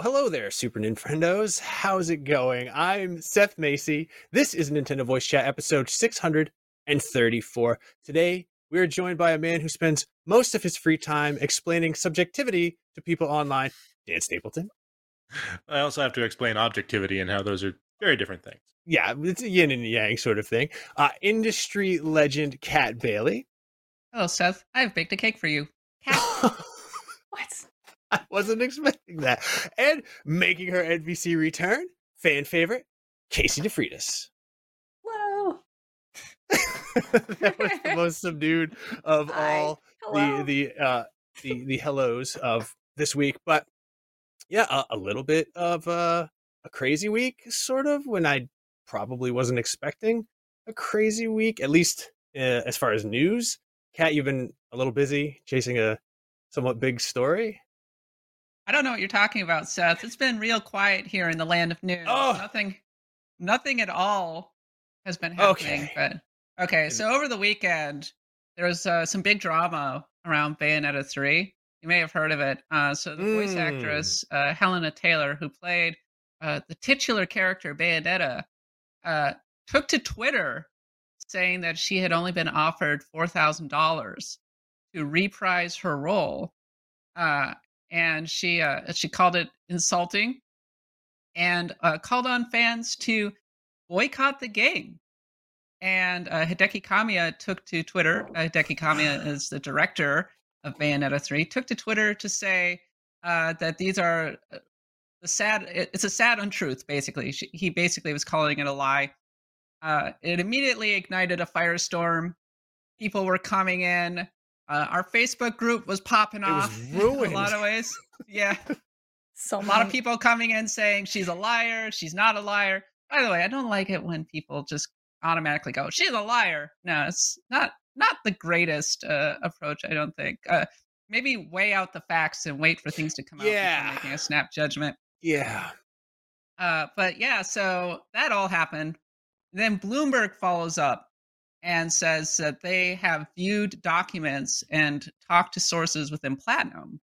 Well, hello there, Super Nintendos. How's it going? I'm Seth Macy. This is Nintendo Voice Chat episode 634. Today, we are joined by a man who spends most of his free time explaining subjectivity to people online, Dan Stapleton. I also have to explain objectivity and how those are very different things. Yeah, it's a yin and yang sort of thing. Uh, industry legend Kat Bailey. Hello, Seth. I've baked a cake for you. Kat. What? I wasn't expecting that. And making her NVC return, fan favorite, Casey DeFreitas. Hello. that was the most subdued of Hi. all Hello. the the uh the the hellos of this week. But yeah, a, a little bit of uh, a crazy week, sort of, when I probably wasn't expecting a crazy week, at least uh, as far as news. Kat, you've been a little busy chasing a somewhat big story. I don't know what you're talking about, Seth. It's been real quiet here in the land of news. Oh. Nothing, nothing at all has been happening. Okay. But okay, so over the weekend there was uh, some big drama around Bayonetta three. You may have heard of it. Uh, so the voice Mm. actress uh, Hellena Taylor, who played uh, the titular character Bayonetta, uh, took to Twitter saying that she had only been offered four thousand dollars to reprise her role, uh, and she uh, she called it insulting, and uh, called on fans to boycott the game. And uh, Hideki Kamiya took to Twitter. Uh, Hideki Kamiya is the director of Bayonetta 3. Took to Twitter to say uh, that these are uh, the sad. It's a sad untruth. Basically, she, he basically was calling it a lie. It immediately ignited a firestorm. People were coming in. Uh, our Facebook group was popping It was off ruined. in a lot of ways. Yeah, so a lot of people coming in saying she's a liar. She's not a liar. By the way, I don't like it when people just automatically go, "She's a liar." No, it's not not the greatest uh, approach. I don't think. Uh, maybe weigh out the facts and wait for things to come out Yeah. before making a snap judgment. Yeah. Uh, but yeah, so that all happened. Then Bloomberg follows up and says that they have viewed documents and talked to sources within Platinum,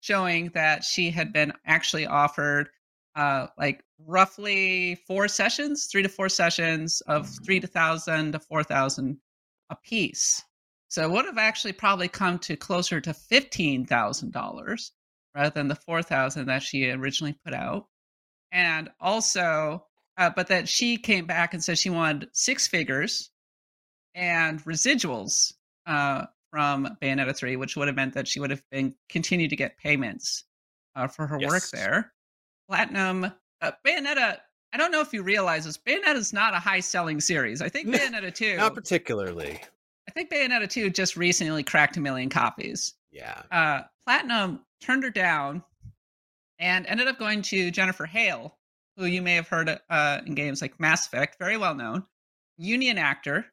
showing that she had been actually offered uh, like roughly four sessions, three to four sessions of three thousand to four thousand a piece. So it would have actually probably come to closer to fifteen thousand dollars rather than the four thousand that she originally put out and also uh, but that she came back and said she wanted six figures and residuals uh, from Bayonetta 3, which would have meant that she would have been continued to get payments uh, for her work there. Platinum, uh, Bayonetta, I don't know if you realize this, Bayonetta is not a high selling series. I think Bayonetta 2, Not particularly. I think Bayonetta 2 just recently cracked a million copies Yeah. uh, Platinum turned her down and ended up going to Jennifer Hale, who you may have heard uh, in games like Mass Effect, very well known, union actor.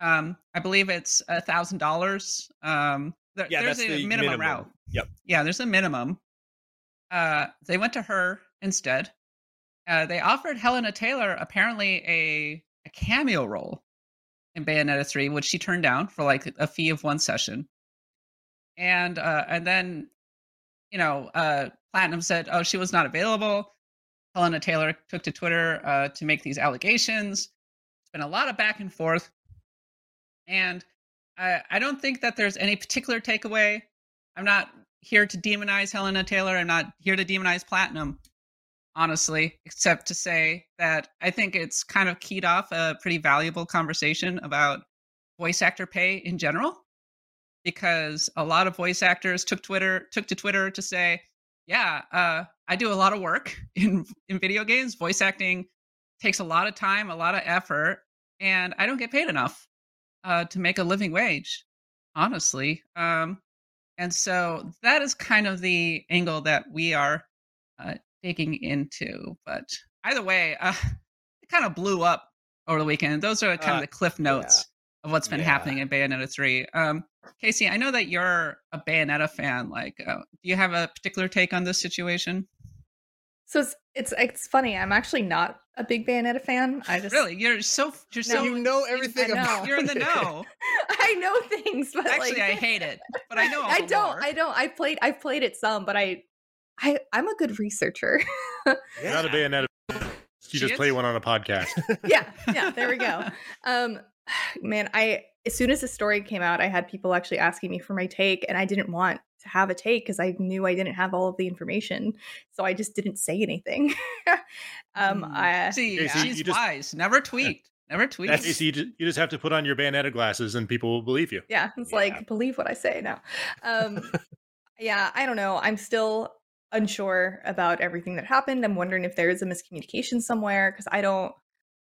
Um, I believe it's a thousand dollars. Um, there- Yeah, there's a the minimum, minimum. route. Yep. Yeah, there's a minimum. Uh, they went to her instead. Uh, they offered Hellena Taylor apparently a, a cameo role in Bayonetta 3, which she turned down for like a fee of one session. And uh, and then, you know, uh, Platinum said, "Oh, she was not available." Hellena Taylor took to Twitter uh, to make these allegations. It's been a lot of back and forth, and I, I don't think that there's any particular takeaway. I'm not here to demonize Hellena Taylor. I'm not here to demonize Platinum, honestly, except to say that I think it's kind of keyed off a pretty valuable conversation about voice actor pay in general because a lot of voice actors took Twitter took to Twitter to say, "Yeah, uh, I do a lot of work in in video games. Voice acting takes a lot of time, a lot of effort, and I don't get paid enough uh, to make a living wage, honestly." Um, and so that is kind of the angle that we are uh, digging into. But either way, uh, it kind of blew up over the weekend. Those are kind Uh, of the cliff notes of what's been Yeah. happening in Bayonetta 3. Um, Casey, I know that you're a Bayonetta fan. Like, uh, do you have a particular take on this situation? So it's it's it's funny. I'm actually not a big Bayonetta fan. I just Really, you're so you're No. so you know everything I know. about you're in the know. I know things, but Actually, like I hate it, but I know. all I don't. lore. I don't. I played. I've played it some, but I I I'm a good researcher. You're not a Bayonetta. You She just is? play one on a podcast. yeah, yeah, there we go. Um man, I as soon as the story came out, I had people actually asking me for my take and I didn't want to have a take because I knew I didn't have all of the information. So I just didn't say anything. um Mm. I See, Okay, so she's you just- wise. Never tweet. Never tweet. That's- Casey, you just, you just have to put on your Bayonetta glasses and people will believe you. yeah, it's Yeah. like believe what I say now. Um yeah, I don't know. I'm still unsure about everything that happened. I'm wondering if there is a miscommunication somewhere because I don't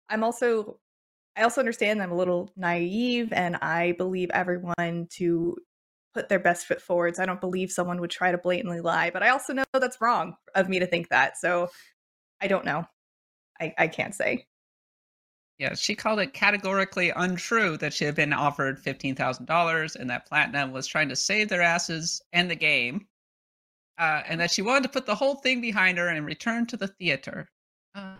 I'm also I also understand I'm a little naive and I believe everyone to put their best foot forwards. I don't believe someone would try to blatantly lie, but I also know that's wrong of me to think that. So I don't know. I, I can't say. Yeah, she called it categorically untrue that she had been offered fifteen thousand dollars and that Platinum was trying to save their asses and the game, uh, and that she wanted to put the whole thing behind her and return to the theater. Uh,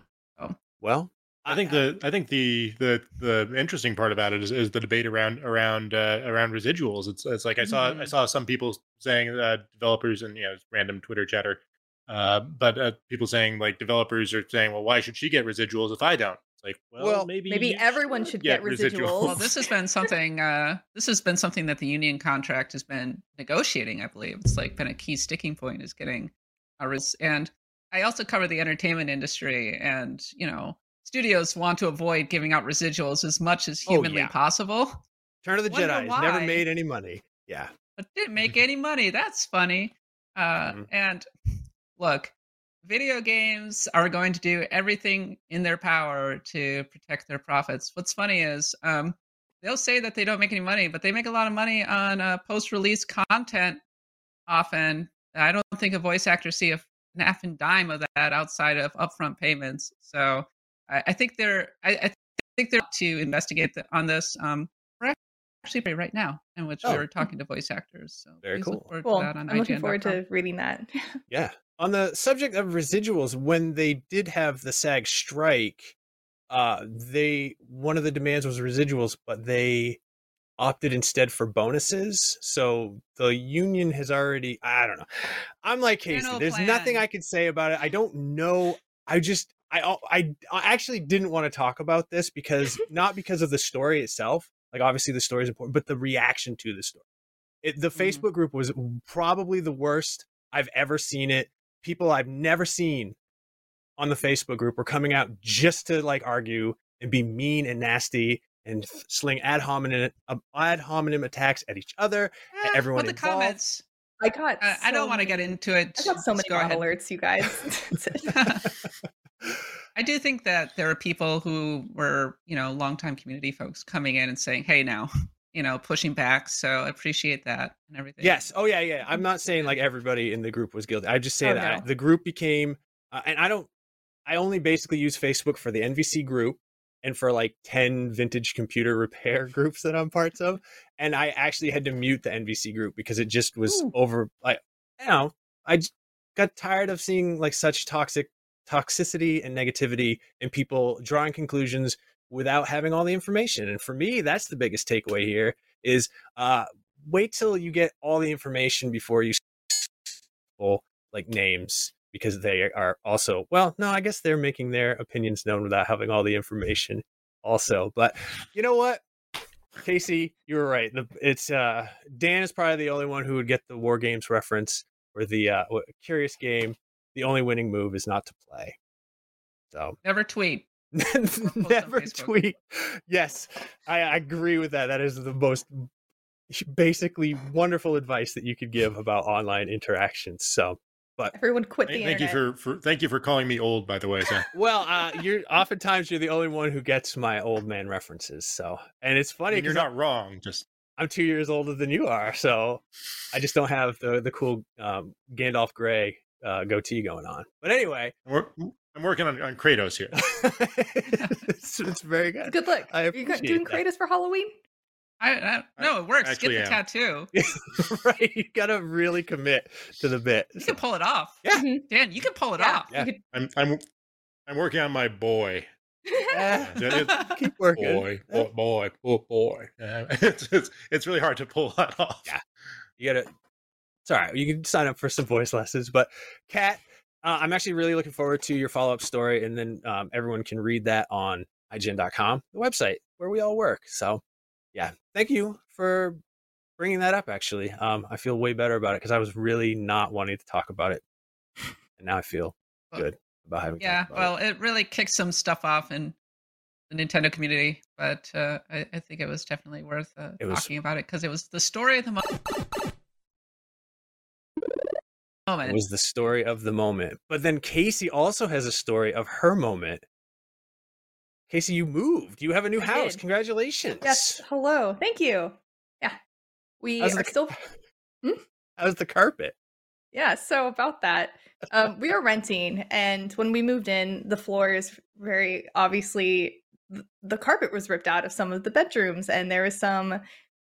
well, I think the I think the the the interesting part about it is, is the debate around around uh, around residuals. It's it's like I saw I Mhm. saw some people saying uh, developers and you know random Twitter chatter, uh, but uh, people saying like developers are saying, well, why should she get residuals if I don't? It's like, well, Well, maybe Maybe everyone should get residuals. well, this has been something. Uh, this has been something that the union contract has been negotiating. I believe it's like been a key sticking point is getting a res- and I also cover the entertainment industry, and you know, studios want to avoid giving out residuals as much as Oh, humanly yeah. possible. Turn of the Wonder Jedi never made any money. Yeah. but didn't make any money. That's funny. Uh, Mhm. And look, video games are going to do everything in their power to protect their profits. What's funny is um, they'll say that they don't make any money, but they make a lot of money on uh, post-release content. Often, I don't think a voice actor see a an half and dime of that outside of upfront payments. So I, I think they're I, I think they're to investigate the, on this. Um, we're actually right now in which Oh. we're talking to voice actors. So Very please look cool. forward Well, to that on I'm looking forward to reading that. Yeah. On the subject of residuals, when they did have the SAG strike, uh, they one of the demands was residuals, but they opted instead for bonuses. So the union has already I don't know. I'm like Casey. no There's nothing. I can say about it. I don't know. I just I I I actually didn't want to talk about this because not because of the story itself. Like obviously the story is important, but the reaction to the story. It, the Mhm. Facebook group was probably the worst I've ever seen it. People I've never seen on the Facebook group were coming out just to like argue and be mean and nasty and sling ad hominem ad hominem attacks at each other. Eh, everyone but the involved. comments. I got. Uh, I don't want to get into it. I got so many go ahead. alerts, you guys. I do think that there are people who were, you know, longtime community folks coming in and saying, "Hey, now," you know, pushing back. So I appreciate that and everything. Yes. Oh yeah, yeah. I'm not saying like everybody in the group was guilty. I just say Oh, that no. the group became, uh, and I don't. I only basically use Facebook for the NVC group and for like 10 vintage computer repair groups that I'm parts of. And I actually had to mute the NVC group because it just was Ooh. over. Like, you know, I got tired of seeing like such toxic toxicity and negativity and people drawing conclusions without having all the information. And for me, that's the biggest takeaway here is uh, wait till you get all the information before you like names because they are also well no i guess they're making their opinions known without having all the information also but you know what casey you were right the, it's uh dan is probably the only one who would get the war games reference or the uh curious game the only winning move is not to play so Never tweet. never tweet yes I, I agree with that that is the most basically wonderful advice that you could give about online interactions so but Everyone quit the Thank, thank you for, for thank you for calling me old. By the way, so Well, uh, you're oftentimes you're the only one who gets my old man references. So, and it's I funny mean, you're because not wrong. Just I'm two years older than you are, so I just don't have the the cool um, Gandalf gray uh, goatee going on. But anyway, I'm, I'm working on, on Kratos here. it's, it's very good. Good luck. I Are you doing that. Kratos for Halloween? I, I no, it works. Get the am. tattoo. right, you gotta really commit to the bit. You can pull it off. Yeah. Mhm. Dan, you can pull it Yeah. off. Yeah. You I'm I'm I'm working on my boy. It- it- keep working. boy, boy, boy, boy, boy. It's, it's it's really hard to pull that off. Yeah. You gotta It's all right. You can sign up for some voice lessons. But Kat, uh, I'm actually really looking forward to your follow up story, and then um, everyone can read that on IGN.com, the website where we all work. So, yeah, thank you for bringing that up. Actually, um, I feel way better about it because I was really not wanting to talk about it, and now I feel Well, good about having. Yeah, about well, it really kicked some stuff off in the Nintendo community, but uh, I, I think it was definitely worth uh, It was- talking about it because it was the story of the mo- it. Moment. it was the story of the moment. But then Casey also has a story of her moment. Casey, you moved. You have a new I house. did. Congratulations. Yes. Hello. Thank you. Yeah. We How's are the- still How's the carpet? Yeah, so about that, um, we were renting, and when we moved in, the floors very obviously the carpet was ripped out of some of the bedrooms, and there was some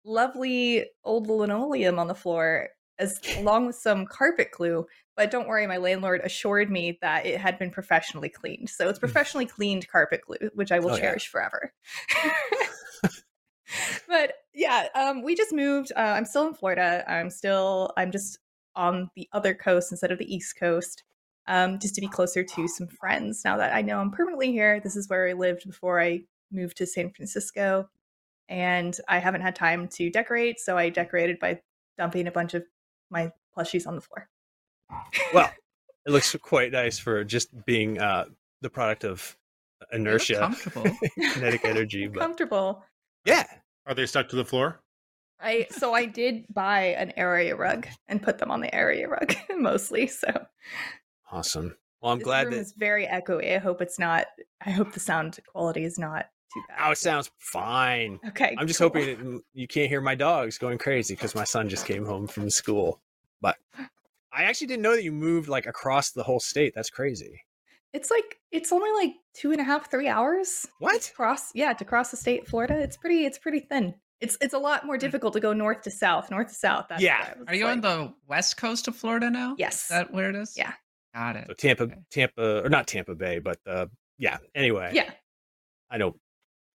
lovely old linoleum on the floor, as along with some carpet glue. But don't worry, my landlord assured me that it had been professionally cleaned, so it's professionally cleaned carpet glue, which I will Oh, yeah. cherish forever. but yeah, um, we just moved. Uh, I'm still in Florida. I'm still. I'm just on the other coast instead of the east coast um, just to be closer to some friends now that i know i'm permanently here this is where i lived before i moved to san francisco and i haven't had time to decorate so i decorated by dumping a bunch of my plushies on the floor Well, it looks quite nice for just being uh, the product of inertia, comfortable. kinetic energy. But comfortable yeah, Are they stuck to the floor? i so i did buy an area rug and put them on the area rug mostly so awesome. Well, I'm this glad room that. is very echoey i hope it's not i hope the sound quality is not too bad Oh, it sounds fine. okay I'm just cool. hoping that you can't hear my dogs going crazy because my son just came home from school. But I actually didn't know that you moved like across the whole state. That's crazy. It's like it's only like two and a half, three hours. What? to cross? Yeah, to cross the state, Florida. It's pretty. It's pretty thin. It's it's a lot more difficult to go north to south, north to south. That's Yeah. what I was Are you on the west coast of Florida now? Yes. Is that where it is? Yeah. Got it. So Tampa, Okay. Tampa, or not Tampa Bay, but uh, yeah. Anyway, yeah, I know.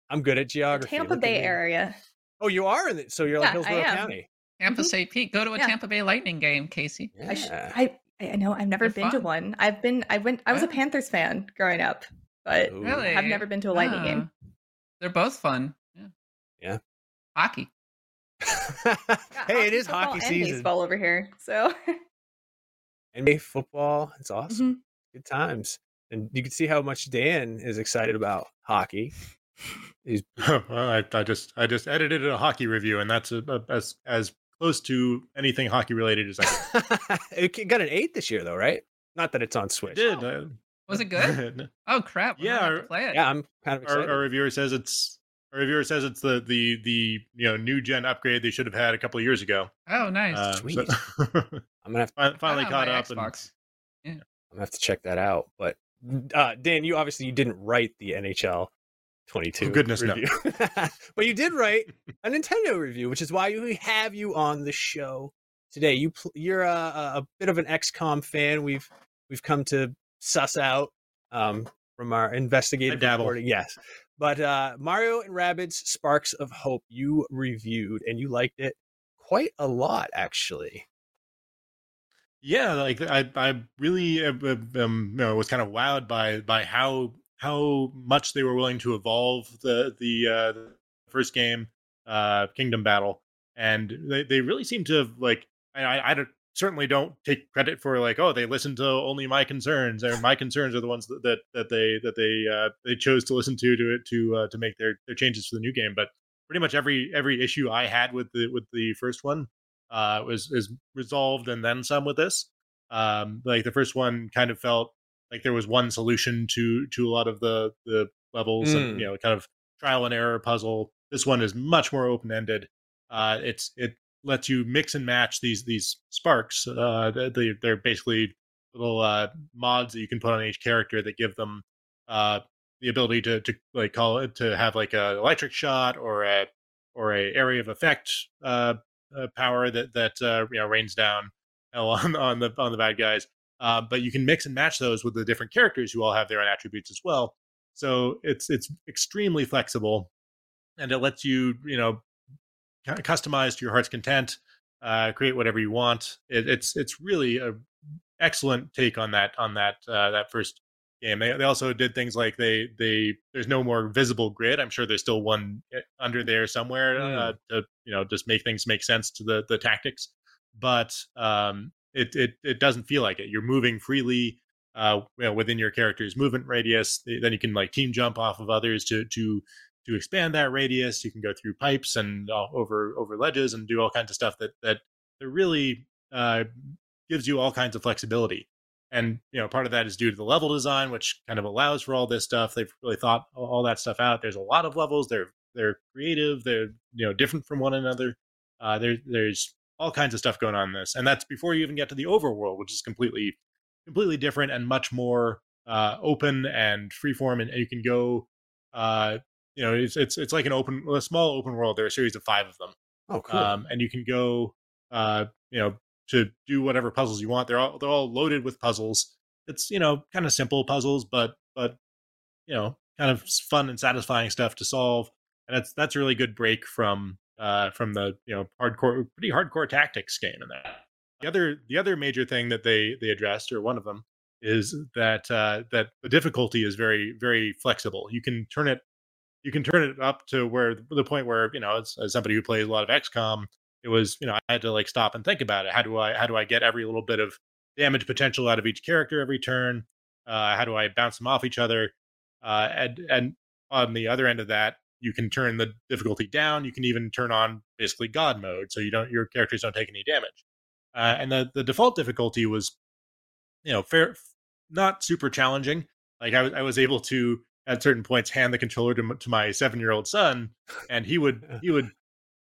I'm good at geography. Tampa Look Bay area. Oh, you are in the, so you're like Yeah, I Hillsborough. County. Tampa Mhm. St. Pete. Go to a Yeah. Tampa Bay Lightning game, Casey. Yeah. I, sh- I I know I've never They're been to one. I've been I went I was a Panthers fan growing up, but Really? I've never been to a Lightning game. They're both fun. Yeah. Yeah. Hockey. Yeah, hey, it is football, hockey and season. baseball over here. So NBA football. It's awesome. Mhm. Good times. And you can see how much Dan is excited about hockey. He's well, I, I just I just edited a hockey review, and that's a, a- as as close to anything hockey related as I it got an eight this year, though, right? Not that it's on Switch. did. uh, Was it good? Oh crap! we're Yeah, our- play it. Yeah, I'm kind of our, excited. our reviewer says it's our reviewer says it's the the the you know new gen upgrade they should have had a couple of years ago. Oh, nice. Uh, so- I'm gonna have, fin- finally caught my up. And, Xbox. I'm gonna have to check that out. But uh, Dan, you obviously you didn't write the NHL 22 Oh, goodness, no. but you did write a Nintendo review, which is why we have you on the show today. You pl- you're a, a bit of an XCOM fan. We've we've come to suss out um, from our investigative dabble. reporting. Yes, but uh, Mario and Rabbids Sparks of Hope you reviewed and you liked it quite a lot, actually. yeah, like I I really uh, uh, um, you know, was kind of wowed by by how how much they were willing to evolve the the, uh, the first game, uh, Kingdom Battle, and they they really seem to have like I I, don't, certainly don't take credit for like oh they listened to only my concerns or my concerns are the ones that that, that they that they uh, they chose to listen to to to uh, to make their their changes for the new game, but pretty much every every issue I had with the with the first one uh, was is resolved and then some with this. Um, like the first one kind of felt like there was one solution to to a lot of the the levels Mm. and you know kind of trial and error puzzle. This one is much more open ended. Uh, it's it lets you mix and match these these sparks. Uh, they they're basically little uh, mods that you can put on each character that give them uh, the ability to to like call it to have like a electric shot or a or a area of effect uh, uh, power that that uh, you know rains down on on the on the bad guys. Uh, but you can mix and match those with the different characters who all have their own attributes as well. So it's it's extremely flexible, and it lets you you know customize to your heart's content. uh, create whatever you want. It, it's it's really a excellent take on that on that uh, that first game. They they also did things like they they there's no more visible grid. I'm sure there's still one eh, under there somewhere uh, to you know just make things make sense to the the tactics. But um, it it it doesn't feel like it. You're moving freely. Uh, you know, within your character's movement radius, then you can like team jump off of others to to to expand that radius. You can go through pipes and over over ledges and do all kinds of stuff that that that really uh, gives you all kinds of flexibility. And you know, part of that is due to the level design, which kind of allows for all this stuff. They've really thought all that stuff out. There's a lot of levels. They're they're creative. They're you know different from one another. Uh, there there's all kinds of stuff going on in this, and that's before you even get to the overworld, which is completely completely different and much more uh, open and freeform, and, and you can go. Uh, you know, it's it's it's like an open, a small open world. There are a series of five of them. Oh, cool. Um, and you can go, uh, you know, to do whatever puzzles you want. They're all they're all loaded with puzzles. It's you know kind of simple puzzles, but but you know kind of fun and satisfying stuff to solve. And that's that's a really good break from uh, from the you know hardcore pretty hardcore tactics game in that. The other the other major thing that they they addressed or one of them is that uh, that the difficulty is very very flexible. You can turn it you can turn it up to where the point where you know as, as somebody who plays a lot of XCOM, it was you know I had to like stop and think about it. How do I how do I get every little bit of damage potential out of each character every turn? Uh, how do I bounce them off each other? Uh, and and on the other end of that, you can turn the difficulty down. You can even turn on basically God mode, so you don't your characters don't take any damage. Uh, and the the default difficulty was, you know, fair, not super challenging. Like I was I was able to at certain points hand the controller to, to my seven year old son, and he would he would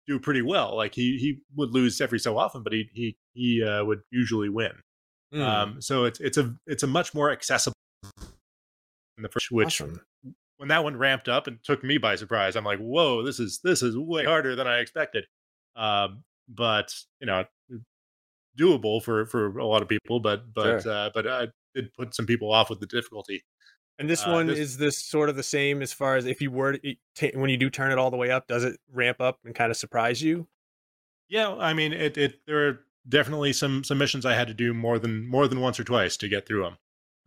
do pretty well. Like he he would lose every so often, but he he he uh, would usually win. Mm. Um, so it's it's a it's a much more accessible. In the first, which awesome. When that one ramped up and took me by surprise, I'm like, whoa, this is this is way harder than I expected. Um, but you know, doable for for a lot of people, but but sure. uh, but I did put some people off with the difficulty. And this uh, one this, is this sort of the same as far as if you were t- when you do turn it all the way up, does it ramp up and kind of surprise you? Yeah, I mean, it it there are definitely some some missions I had to do more than more than once or twice to get through them.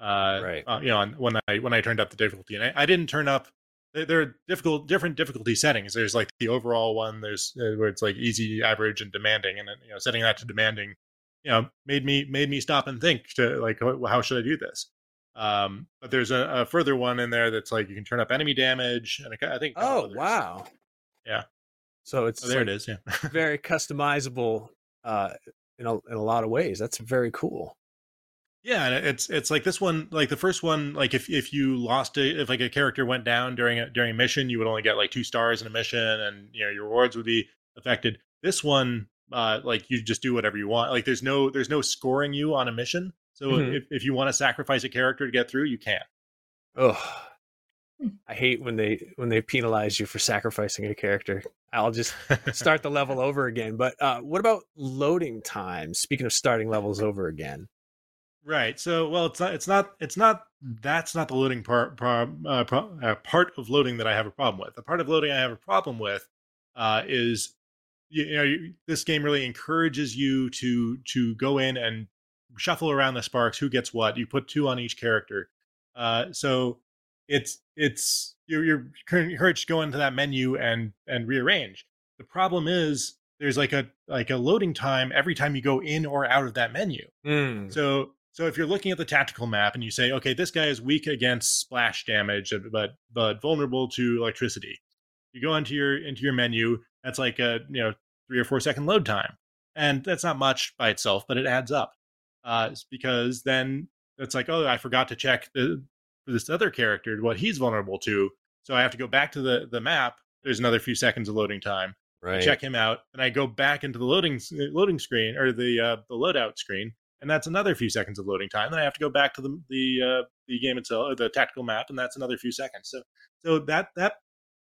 Uh, right. Uh, you know, when I when I turned up the difficulty, and I, I didn't turn up. There are difficult different difficulty settings. There's like the overall one. There's uh, where it's like easy, average, and demanding. And you know, setting that to demanding, you know, made me made me stop and think to like, how should I do this? Um, but there's a, a, further one in there that's like you can turn up enemy damage, and I think. Oh wow! Yeah. So it's oh, there. Like it is. Yeah. very customizable uh, in a in a lot of ways. That's very cool. Yeah, and it's it's like this one, like the first one, like if if you lost it, if like a character went down during a during a mission, you would only get like two stars in a mission, and you know your rewards would be affected. This one, uh, like you just do whatever you want. Like there's no there's no scoring you on a mission. So mm-hmm. if, if you want to sacrifice a character to get through, you can. Oh, I hate when they when they penalize you for sacrificing a character. I'll just start the level over again. But uh, what about loading time? Speaking of starting levels over again, right? So, well, it's not. It's not. It's not. That's not the loading part. uh, uh, part of loading that I have a problem with. The part of loading I have a problem with uh, is you, you know you, this game really encourages you to to go in and shuffle around the sparks, who gets what. You put two on each character. Uh, so it's it's you're, you're encouraged to go into that menu and and rearrange. The problem is there's like a like a loading time every time you go in or out of that menu. Mm. So so if you're looking at the tactical map and you say, okay, this guy is weak against splash damage, uh, but but vulnerable to electricity, you go into your into your menu. That's like a you know three or four second load time, and that's not much by itself, but it adds up uh, because then it's like, oh, I forgot to check the, this other character what he's vulnerable to, so I have to go back to the the map. There's another few seconds of loading time. Right. Check him out, and I go back into the loading loading screen or the uh, the loadout screen, and that's another few seconds of loading time. Then I have to go back to the the uh, the game itself, or the tactical map, and that's another few seconds. So so that that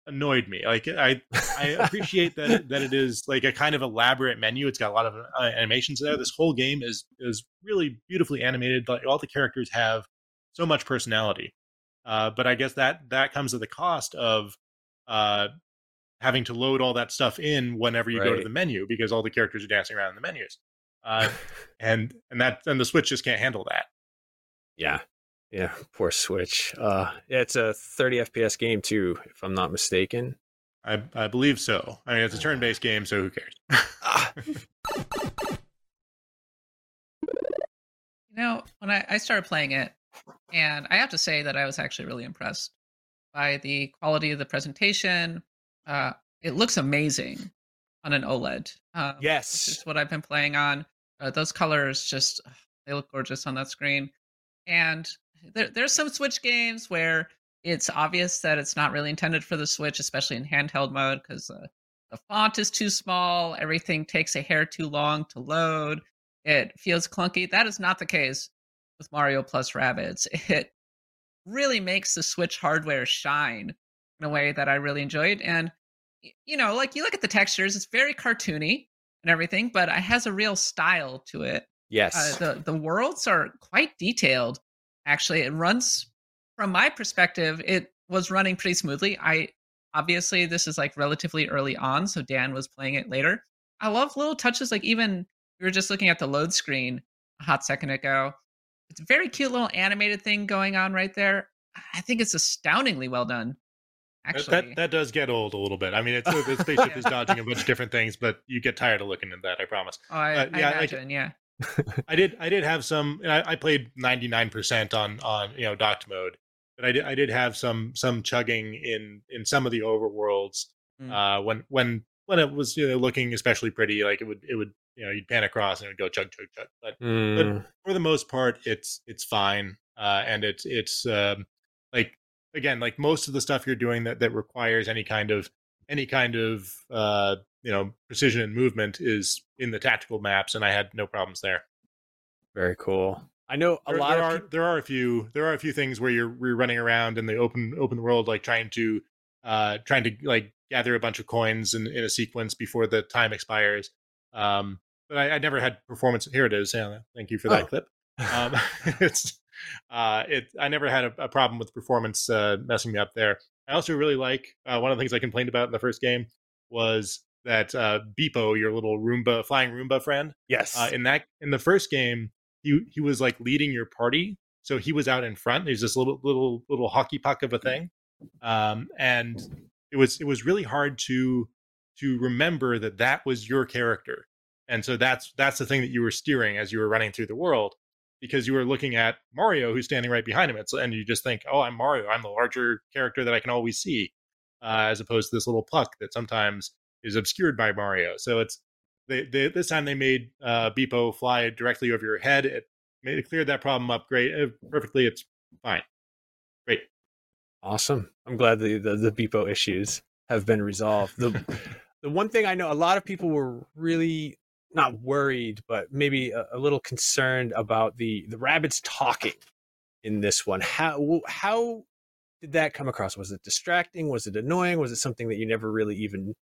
annoyed me. Like I I appreciate that it, that it is like a kind of elaborate menu. It's got a lot of uh, animations there. This whole game is is really beautifully animated. Like all the characters have so much personality. Uh, but I guess that that comes at the cost of uh, having to load all that stuff in whenever you go to the menu because all the characters are dancing around in the menus. Uh, and and that and the Switch just can't handle that. Yeah. Yeah. Poor Switch. Uh yeah, it's a 30 FPS game too, if I'm not mistaken. I I believe so. I mean, it's a turn-based game, so who cares? Ah, You know, when I, I started playing it, and I have to say that I was actually really impressed by the quality of the presentation. Uh, it looks amazing on an OLED. Um, which is what I've been playing on. Uh, those colors just they look gorgeous on that screen. And there, there's some Switch games where it's obvious that it's not really intended for the Switch, especially in handheld mode, because uh, the font is too small. Everything takes a hair too long to load. It feels clunky. That is not the case with Mario plus Rabbids. It really makes the Switch hardware shine in a way that I really enjoyed. And you know, like you look at the textures, it's very cartoony and everything, but it has a real style to it. Yes. Uh, the the worlds are quite detailed. Actually, it runs from my perspective. It was running pretty smoothly. I obviously this is like relatively early on, so Dan was playing it later. I love little touches, like even we were just looking at the load screen a hot second ago. It's a very cute little animated thing going on right there. I think it's astoundingly well done. That- Actually, that that does get old a little bit. I mean, it's the spaceship is dodging a bunch of different things, but you get tired of looking at that. I promise. oh, I, uh, yeah, I- imagine, yeah. I did I did have some. I, I played ninety nine percent on on you know docked mode, but I did I did have some some chugging in in some of the overworlds Mm. uh, when when when it was you know looking especially pretty. Like it would it would you know you'd pan across and it would go chug chug chug. But Mm, for the most part, it's it's fine, uh, and it's it's um, like again like most of the stuff you're doing that that requires any kind of any kind of uh, you know precision and movement is in the tactical maps, and I had no problems there. very cool. I know a there, lot there of are there are a few there are a few things where you're, you're running around in the open open world like trying to uh trying to like gather a bunch of coins in, in a sequence before the time expires um but I, I never had performance here it is yeah thank you for that Oh. clip um it's uh it i never had a, a problem with performance uh messing me up there. I also really like uh, one of the things i complained about in the first game was that uh beepo your little roomba flying roomba friend yes. uh, in that in the first game he he was like leading your party so he was out in front. He's this little little little hockey puck of a thing um and it was it was really hard to to remember that that was your character and so that's that's the thing that you were steering as you were running through the world because you were looking at mario who's standing right behind him it's, and you just think oh i'm mario i'm the larger character that i can always see uh, as opposed to this little puck that sometimes is obscured by mario so it's they, they this time they made uh, Beepo fly directly over your head. It made it cleared that problem up great, uh, perfectly. It's fine, great. Awesome. I'm glad the, the the Beepo issues have been resolved. The the one thing I know a lot of people were really not worried, but maybe a, a little concerned about the the rabbits talking in this one. How how did that come across? Was it distracting? Was it annoying? Was it something that you never really even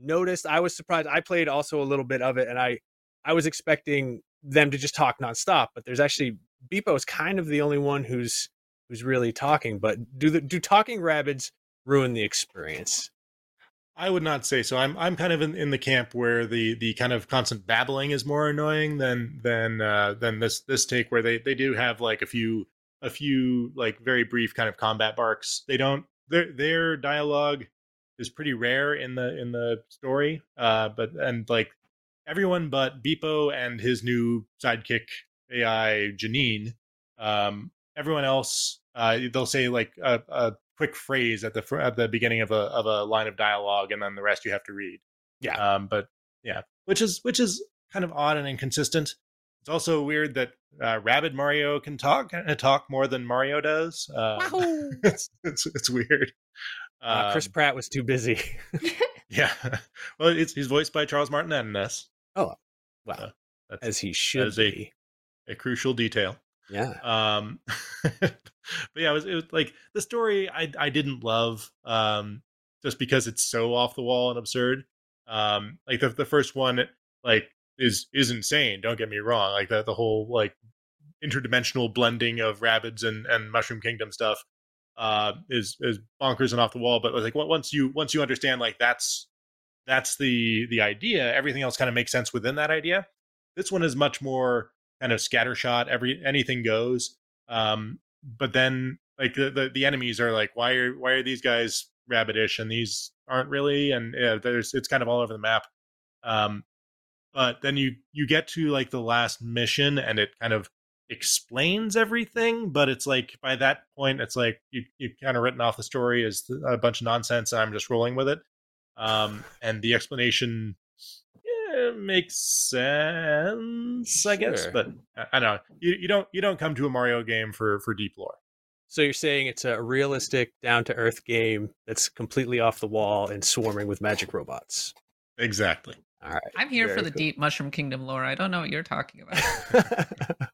noticed? I was surprised. I played also a little bit of it, and I I was expecting them to just talk nonstop, but there's actually Beepo is kind of the only one who's who's really talking. But do the do talking rabbits ruin the experience? I would not say so. I'm I'm kind of in, in the camp where the the kind of constant babbling is more annoying than than uh, than this this take where they they do have like a few a few like very brief kind of combat barks. They don't their their dialogue is pretty rare in the in the story. Uh, but and like everyone but Beepo and his new sidekick AI Janine, um, everyone else uh, they'll say like a, a quick phrase at the at the beginning of a of a line of dialogue, and then the rest you have to read. Yeah. Um, but yeah, which is which is kind of odd and inconsistent. It's also weird that uh, Rabbid Mario can talk uh, talk more than Mario does. Um, it's, it's it's weird. Uh, Chris Um, Pratt was too busy. yeah. well, it's he's voiced by Charles Martinet in this. well, That's as he should as a- be. a crucial detail. Yeah. um but yeah it was, it was like the story i i didn't love um just because it's so off the wall and absurd um like the, the first one like is is insane don't get me wrong like the, the whole like interdimensional blending of rabbits and and mushroom kingdom stuff uh, is is bonkers and off the wall. But like once you once you understand like that's that's the the idea, everything else kind of makes sense within that idea. This one is much more kind of scattershot. Every anything goes. Um, but then like the, the, the enemies are like, why are why are these guys rabbitish and these aren't really? And yeah, there's it's kind of all over the map. Um, but then you you get to like the last mission and it kind of explains everything but it's like by that point it's like you you've kind of written off the story as a bunch of nonsense and i'm just rolling with it um and the explanation yeah, makes sense i guess but uh, I, I don't know you, you don't you don't come to a mario game for for deep lore So you're saying it's a realistic, down to earth game that's completely off the wall and swarming with magic robots. exactly All right. I'm here for the cool. deep Mushroom Kingdom lore. I don't know what you're talking about.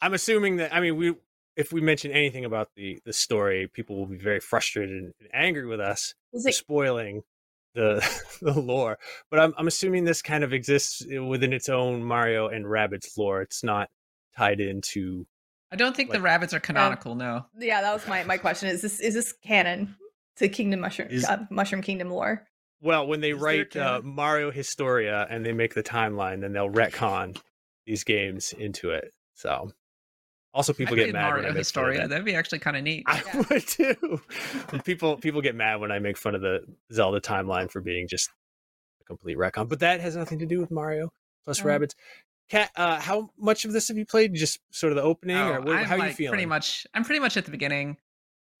I'm assuming that I mean we if we mention anything about the the story, people will be very frustrated and, and angry with us Is for it spoiling the the lore. But I'm I'm assuming this kind of exists within its own Mario and Rabbids lore. It's not tied into I don't think the rabbits are canonical. No. yeah, that was my, my question. Is this is this canon to Kingdom Mushroom Is- uh, Mushroom Kingdom lore? well when they Is write uh. Mario Historia and they make the timeline, then they'll retcon these games into it. So also people get played mad when I Mario make fun of that. That'd be actually kind of neat. I Yeah. would too. People people get mad when I make fun of the Zelda timeline for being just a complete retcon, but that has nothing to do with Mario plus Oh. Rabbids. Kat, uh, how much of this have you played? Just sort of the opening, Oh, or what, I'm how are you like feeling? pretty much. I'm pretty much at the beginning.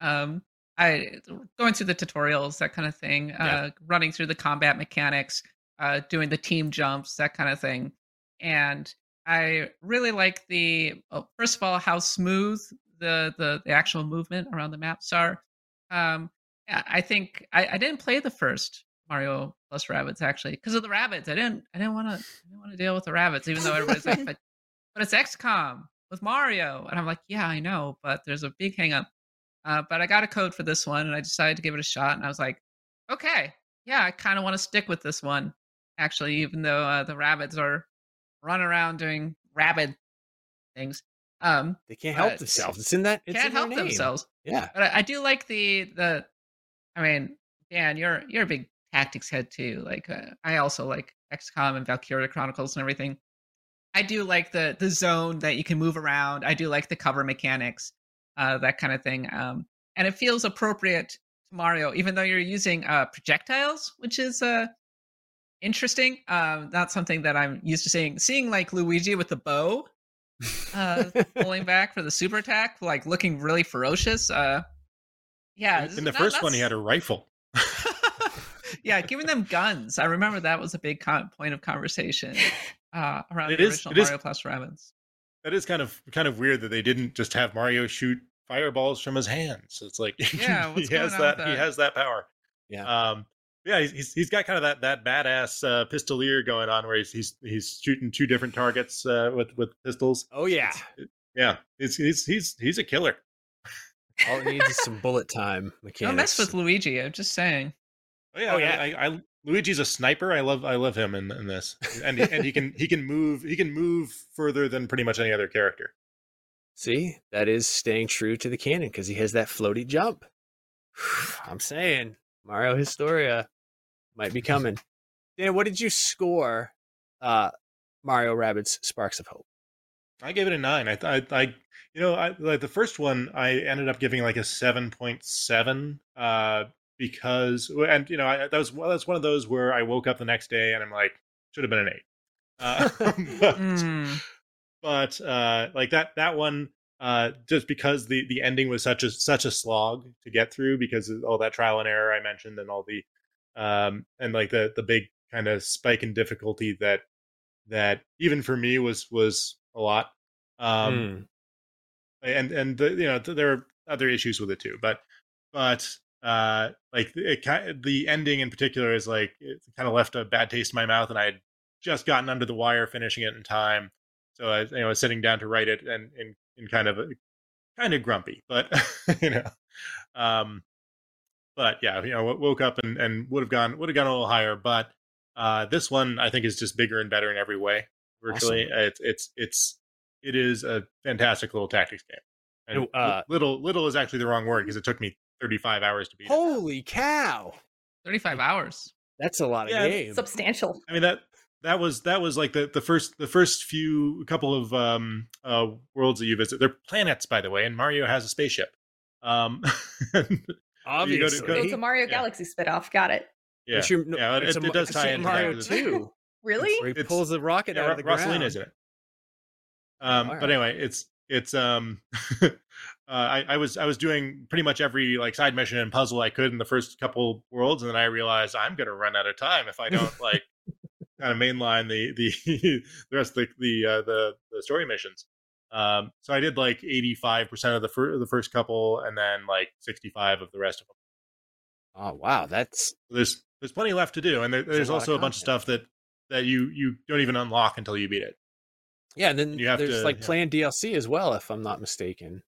Um, I going through the tutorials, that kind of thing. Yeah. Uh, running through the combat mechanics, uh, doing the team jumps, that kind of thing. And I really like the well, first of all how smooth the the, the actual movement around the maps are. Um, I think I, I didn't play the first Mario plus Rabbids actually because of the rabbits. I didn't I didn't want to I didn't want to deal with the rabbits, even though everybody's like, but but it's XCOM with Mario, and I'm like, yeah, I know, but there's a big hang up. Uh, but I got a code for this one, and I decided to give it a shot, and I was like, okay, yeah, I kind of want to stick with this one, actually, even though uh, the rabbits are running around doing rabbit things. Um, they can't help themselves. It's in that. It's can't in help name. themselves. Yeah. But I, I do like the the. I mean, Dan, you're you're a big tactics head too. Like uh, I also like XCOM and Valkyria Chronicles and everything. I do like the the zone that you can move around. I do like the cover mechanics, uh, that kind of thing. Um, and it feels appropriate to Mario, even though you're using uh, projectiles, which is uh interesting. Um, not something that I'm used to seeing. Seeing like Luigi with the bow, uh, pulling back for the super attack, like looking really ferocious. Uh, yeah, in the first one he had a rifle yeah, giving them guns. I remember that was a big con- point of conversation uh, around It the is- original it is- Mario plus Rabbids. that is kind of kind of weird that they didn't just have mario shoot fireballs from his hands it's like Yeah, he has going on with that, he has that power Yeah. um yeah he's he's, he's got kind of that that badass uh pistolier going on where he's he's he's shooting two different targets uh with with pistols oh yeah. yeah he's he's he's he's a killer All it needs is some bullet time mechanics. Don't mess with Luigi. I'm just saying. oh yeah Oh, yeah. I, I, I luigi's a sniper i love i love him in, in this and he, and he can he can move he can move further than pretty much any other character See, that is staying true to the canon because he has that floaty jump. I'm saying Mario Historia might be coming. Dan, what did you score uh, Mario Rabbids Sparks of Hope? I gave it a nine. I, I, I you know, I like the first one. I ended up giving like a seven point seven, uh, because and you know, I, that was well, that's one of those where I woke up the next day and I'm like, should have been an eight. Uh, but, Mm, but uh, like that that one, uh, just because the the ending was such a such a slog to get through because of all that trial and error I mentioned and all the um and like the the big kind of spike in difficulty that that even for me was was a lot. Um, Hmm. and and the, you know th- there are other issues with it too but but uh like it the ending in particular is like it kind of left a bad taste in my mouth and i had just gotten under the wire finishing it in time so i you know was sitting down to write it and and, and kind of kind of grumpy but you know um but yeah you know woke up and and would have gone would have gone a little higher but uh this one i think is just bigger and better in every way virtually it's it's it's it is a fantastic little tactics game And Oh, uh, little little is actually the wrong word because it took me 35 hours to beat it. Holy cow! 35 hours. That's a lot of Yeah, game. Substantial. I mean that that was that was like the the first the first few couple of um uh worlds that you visit. They're planets, by the way, and Mario has a spaceship. Um, Obviously, go- So it's a Mario Yeah. Galaxy spinoff. Got it. yeah, It's your- no, yeah, it, it's it, a- does it's tie Super into that, Mario 'cause it's- Two. Really? Where he It's- pulls the rocket Yeah, out of the Ro- ground. Rosalina's in it. Um, All but anyway, it's it's um, uh, I, I was I was doing pretty much every like side mission and puzzle I could in the first couple worlds, and then I realized I'm gonna run out of time if I don't like kind of mainline the the the rest of the the uh, the, the story missions. Um, so I did like 85 percent of the fir- the first couple, and then like 65 of the rest of them. Oh wow, that's there's there's plenty left to do, and there, There's a there's lot of also a bunch of stuff that that you you don't even unlock until you beat it. yeah. And then You have there's to- like yeah. planned DLC as well, if I'm not mistaken.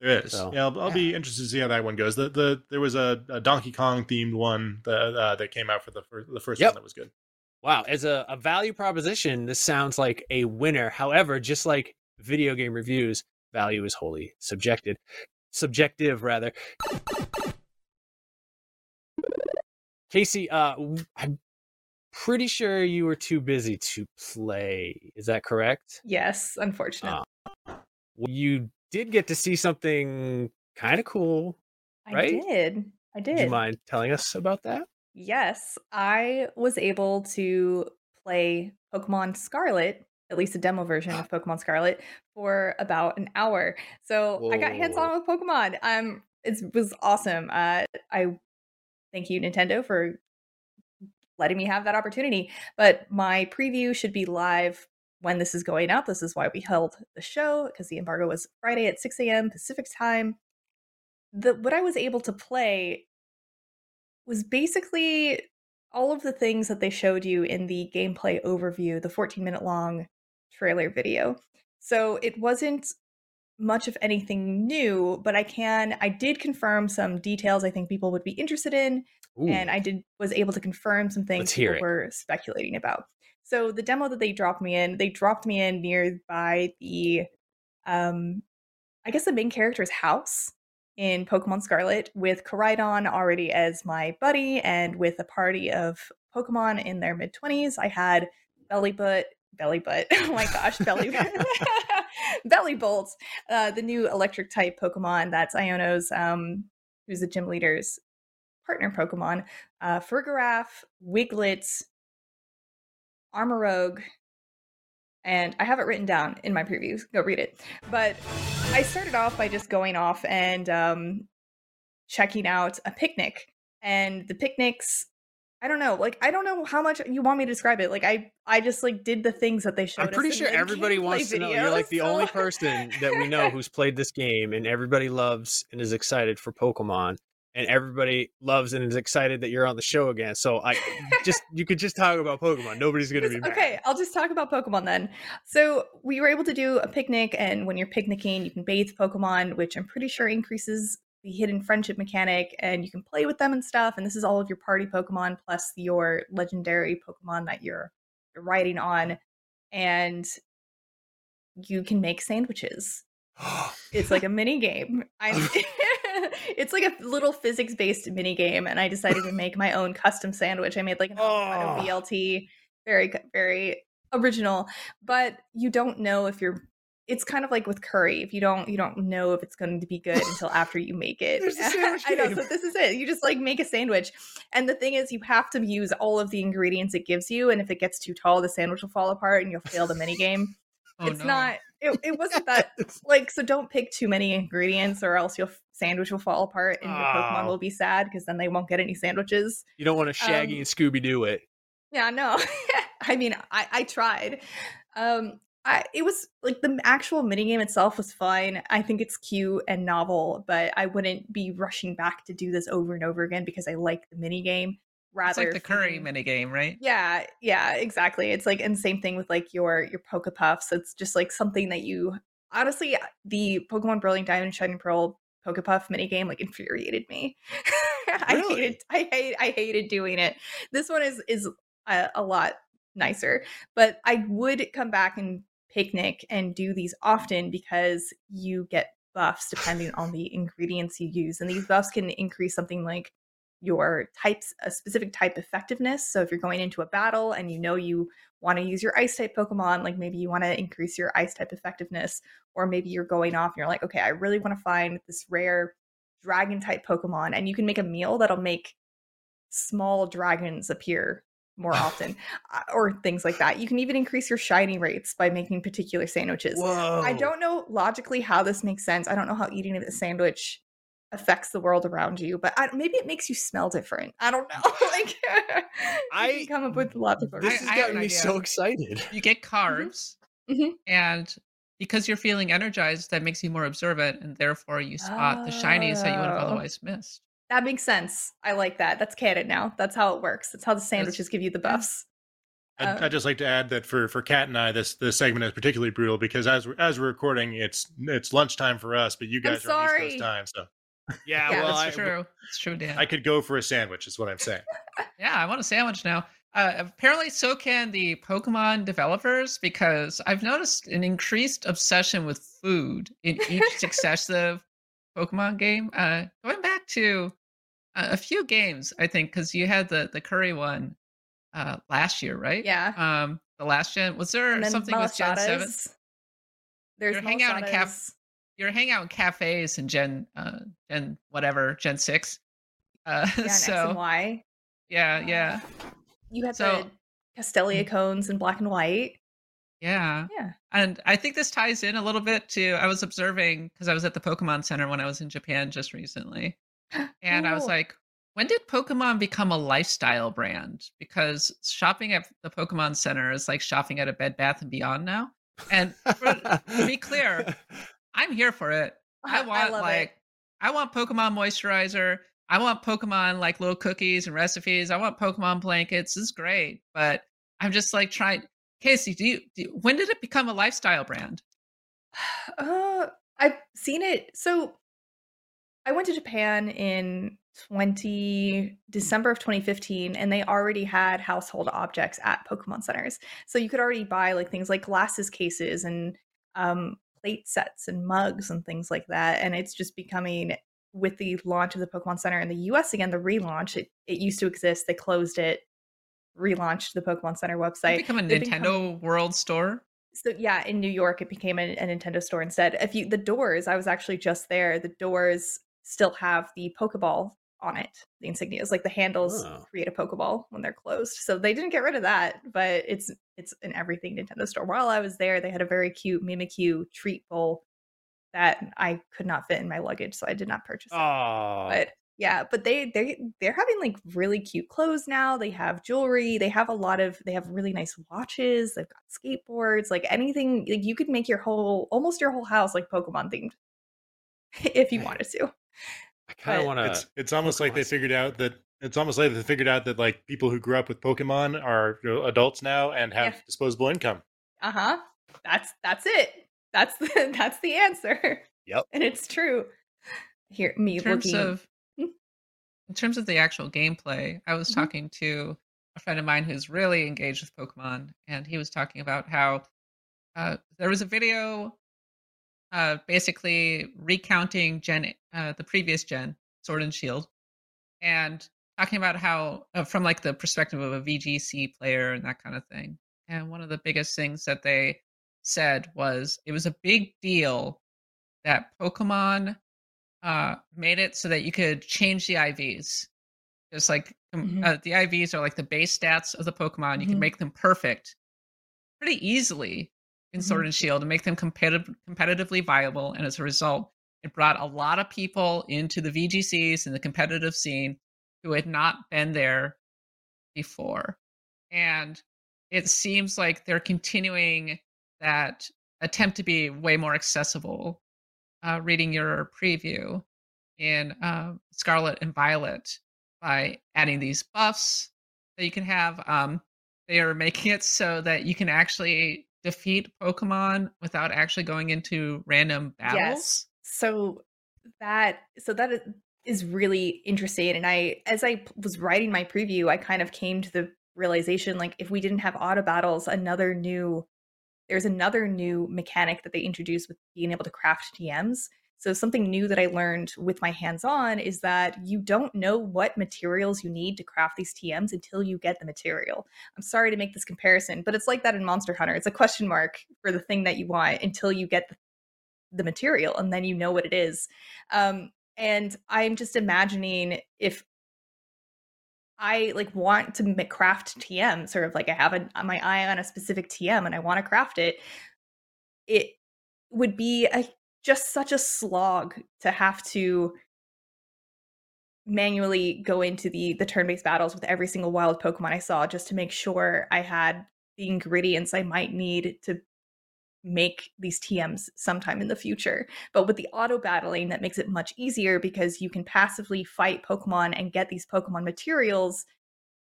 There is. So, yeah, I'll, I'll be interested to see how that one goes. The the there was a, a Donkey Kong themed one that uh, that came out for the first the first Yep. one that was good. Wow, as a, a value proposition, this sounds like a winner. However, just like video game reviews, value is wholly subjective. Subjective, rather. Casey, uh, I'm pretty sure you were too busy to play. Is that correct? Yes, unfortunately. Well, you did get to see something kind of cool. right? I did. I did. Would you mind telling us about that? Yes, I was able to play Pokemon Scarlet, at least a demo version of Pokemon Scarlet, for about an hour. So I got hands on with Pokemon. Um, it was awesome. Uh, I thank you Nintendo for letting me have that opportunity. But my preview should be live when this is going up. This is why we held the show because the embargo was Friday at 6 a.m. Pacific time. The what I was able to play was basically all of the things that they showed you in the gameplay overview, the 14 minute long trailer video. So it wasn't much of anything new, but I can I did confirm some details I think people would be interested in Ooh, and I did was able to confirm some things people it. were speculating about. So the demo that they dropped me in, they dropped me in nearby the um I guess the main character's house in Pokemon Scarlet with Koraidon already as my buddy and with a party of Pokemon in their mid 20s. I had Bellybutt, Bellybutt. Oh my gosh, Belly Bellibolt, uh, the new electric type Pokemon that's Iono's um who's the gym leader's partner Pokemon, uh, Farigiraf, Wiglett, Armarouge, and I have it written down in my previews. Go read it. But I started off by just going off and um, checking out a picnic, and the picnics. I don't know, like I don't know how much you want me to describe it. Like I, I just like did the things that they showed. I'm pretty sure everybody wants to know. You're like the videos, only person that we know who's played this game, and everybody loves and is excited for Pokemon, and everybody loves and is excited that you're on the show again. So I just you could just talk about Pokemon. Nobody's gonna be mad. Okay, I'll just talk about Pokemon then. So we were able to do a picnic, and when you're picnicking, you can bathe Pokemon, which I'm pretty sure increases the hidden friendship mechanic, and you can play with them and stuff. And this is all of your party Pokemon plus your legendary Pokemon that you're, riding on, and you can make sandwiches. It's like a mini game. I'm it's like a little physics based mini game, and I decided to make my own custom sandwich. I made like an avocado ah. Oh. BLT, very very original. But you don't know if you're. It's kind of like with curry. If you don't, you don't know if it's going to be good until after you make it. There's the sandwich I know. So this is it. You just like make a sandwich, and the thing is, you have to use all of the ingredients it gives you. And if it gets too tall, the sandwich will fall apart, and you'll fail the mini game Oh, it's no. not it, it wasn't that like so don't pick too many ingredients or else your sandwich will fall apart and your pokemon Oh. will be sad because then they won't get any sandwiches You don't want to Shaggy Um, and Scooby Doo it. yeah no i mean i i tried um I, it was like the actual minigame itself was fine. I think it's cute and novel, but I wouldn't be rushing back to do this over and over again because I like the minigame. Rather, It's like the curry mini game right? yeah, yeah, exactly. It's like and same thing with like your your Pokepuffs. It's just like something that you honestly uh, the Pokemon Brilliant Diamond Shining Pearl Pokepuff minigame like infuriated me. I Really? hated I hate I hated doing it. This one is is a, a lot nicer, but I would come back and picnic and do these often because you get buffs depending on the ingredients you use. And these buffs can increase something like your types, a specific type effectiveness. So if you're going into a battle and you know you want to use your ice type Pokemon, like maybe you want to increase your ice type effectiveness, or maybe you're going off and you're like, okay, I really want to find this rare dragon type Pokemon, and you can make a meal that'll make small dragons appear more often, uh, or things like that. You can even increase your shiny rates by making particular sandwiches. Whoa. I don't know logically how this makes sense. I don't know how eating a sandwich affects the world around you, but I, maybe it makes you smell different. I don't know. like, I- I come up with lots of This I- has gotten me idea. so excited. You get carbs, Mhm. and because you're feeling energized, that makes you more observant, and therefore you spot the shinies that you would have Oh. otherwise missed. That makes sense. I like that. That's canon now. That's how it works. That's how the sandwiches give you the yeah. buffs. I'd, Um, I'd just like to add that for for Kat and I, this this segment is particularly brutal because as we're, as we're recording, it's it's lunchtime for us, but you guys are on East sorry. Coast time, so Yeah, Yeah, well, That's I, true. It's true, Dan. I could go for a sandwich. Is what I'm saying. Yeah, I want a sandwich now. Uh, apparently, so can the Pokemon developers because I've noticed an increased obsession with food in each successive Pokemon game. Uh, going back to uh, a few games, I think, because you had the the curry one uh, last year, right? Yeah. Um, the last gen was there And then something with Gen Seven? There's You're hanging out in cap- malasadas. You're hanging out in cafes and Gen uh, Gen whatever Gen Six. Uh, Yeah, and X and so Y. yeah, yeah, You had So- the Castelia cones in black and white. yeah. Yeah. And I think this ties in a little bit to I was observing because I was at the Pokemon Center when I was in Japan just recently. And I was like, when did Pokemon become a lifestyle brand? Because shopping at the Pokemon Center is like shopping at a Bed Bath and Beyond now. And for, to be clear, I'm here for it. I want love like it. I want Pokemon moisturizer. I want Pokemon like little cookies and recipes. I want Pokemon blankets. This is great, but I'm just like trying. Casey, do you, do when did it become a lifestyle brand? Uh, I've seen it. So I went to Japan in 20 December of 2015 and they already had household objects at Pokemon centers. So you could already buy like things like glasses cases and um plate sets and mugs and things like that and it's just becoming with the launch of the Pokemon Center in the US again the relaunch it, it used to exist they closed it relaunched the Pokemon Center website it become a They've Nintendo World Store? so yeah, in New York, it became a, a Nintendo store instead. If you the doors, I was actually just there. The doors still have the Pokeball on it. The insignias, like the handles, Oh. create a Pokeball when they're closed. So they didn't get rid of that, but it's it's in everything Nintendo store. While I was there, they had a very cute Mimikyu treat bowl that I could not fit in my luggage, so I did not purchase it. Oh, But yeah, but they they they're having like really cute clothes now. They have jewelry. They have a lot of they have really nice watches. They've got skateboards. Like anything, like you could make your whole almost your whole house like Pokemon themed if you Right. wanted to. I kind of want to. it's almost like they figured out that it's almost like they figured out that like people who grew up with Pokemon are you know, adults now and have Yeah. disposable income. Uh huh. That's that's it. That's the that's the answer. Yep. And it's true. Here, me In terms looking. of Hmm? in terms of the actual gameplay, I was Mhm. talking to a friend of mine who's really engaged with Pokemon, and he was talking about how uh, there was a video uh, basically recounting Gen uh, the previous gen Sword and Shield, and talking about how uh, from like the perspective of a VGC player and that kind of thing. And one of the biggest things that they said was it was a big deal that Pokemon uh, made it so that you could change the IVs. Just like um, Mhm. uh, the IVs are like the base stats of the Pokemon. You can Mhm. make them perfect pretty easily in Sword Mhm. and Shield and make them competitive, competitively viable. And as a result, it brought a lot of people into the VGCs and the competitive scene who had not been there before. And it seems like they're continuing that attempt to be way more accessible. Uh, reading your preview in uh, Scarlet and Violet by adding these buffs that you can have. Um, they are making it so that you can actually defeat Pokemon without actually going into random battles. Yes. So that so that is- is really interesting and I as I was writing my preview I kind of came to the realization like if we didn't have auto battles another new there's another new mechanic that they introduced with being able to craft TMs So, something new that I learned with my hands on is that you don't know what materials you need to craft these TMs until you get the material. I'm sorry to make this comparison, but it's like that in Monster Hunter. It's a question mark for the thing that you want until you get the, the material and then you know what it is. Um, and I'm just imagining if I like want to craft TM, sort of like I have a, my eye on a specific TM and I want to craft it. It would be a just such a slog to have to manually go into the the turn-based battles with every single wild Pokemon I saw just to make sure I had the ingredients I might need to make these TMs sometime in the future. But with the auto battling, that makes it much easier because you can passively fight Pokemon and get these Pokemon materials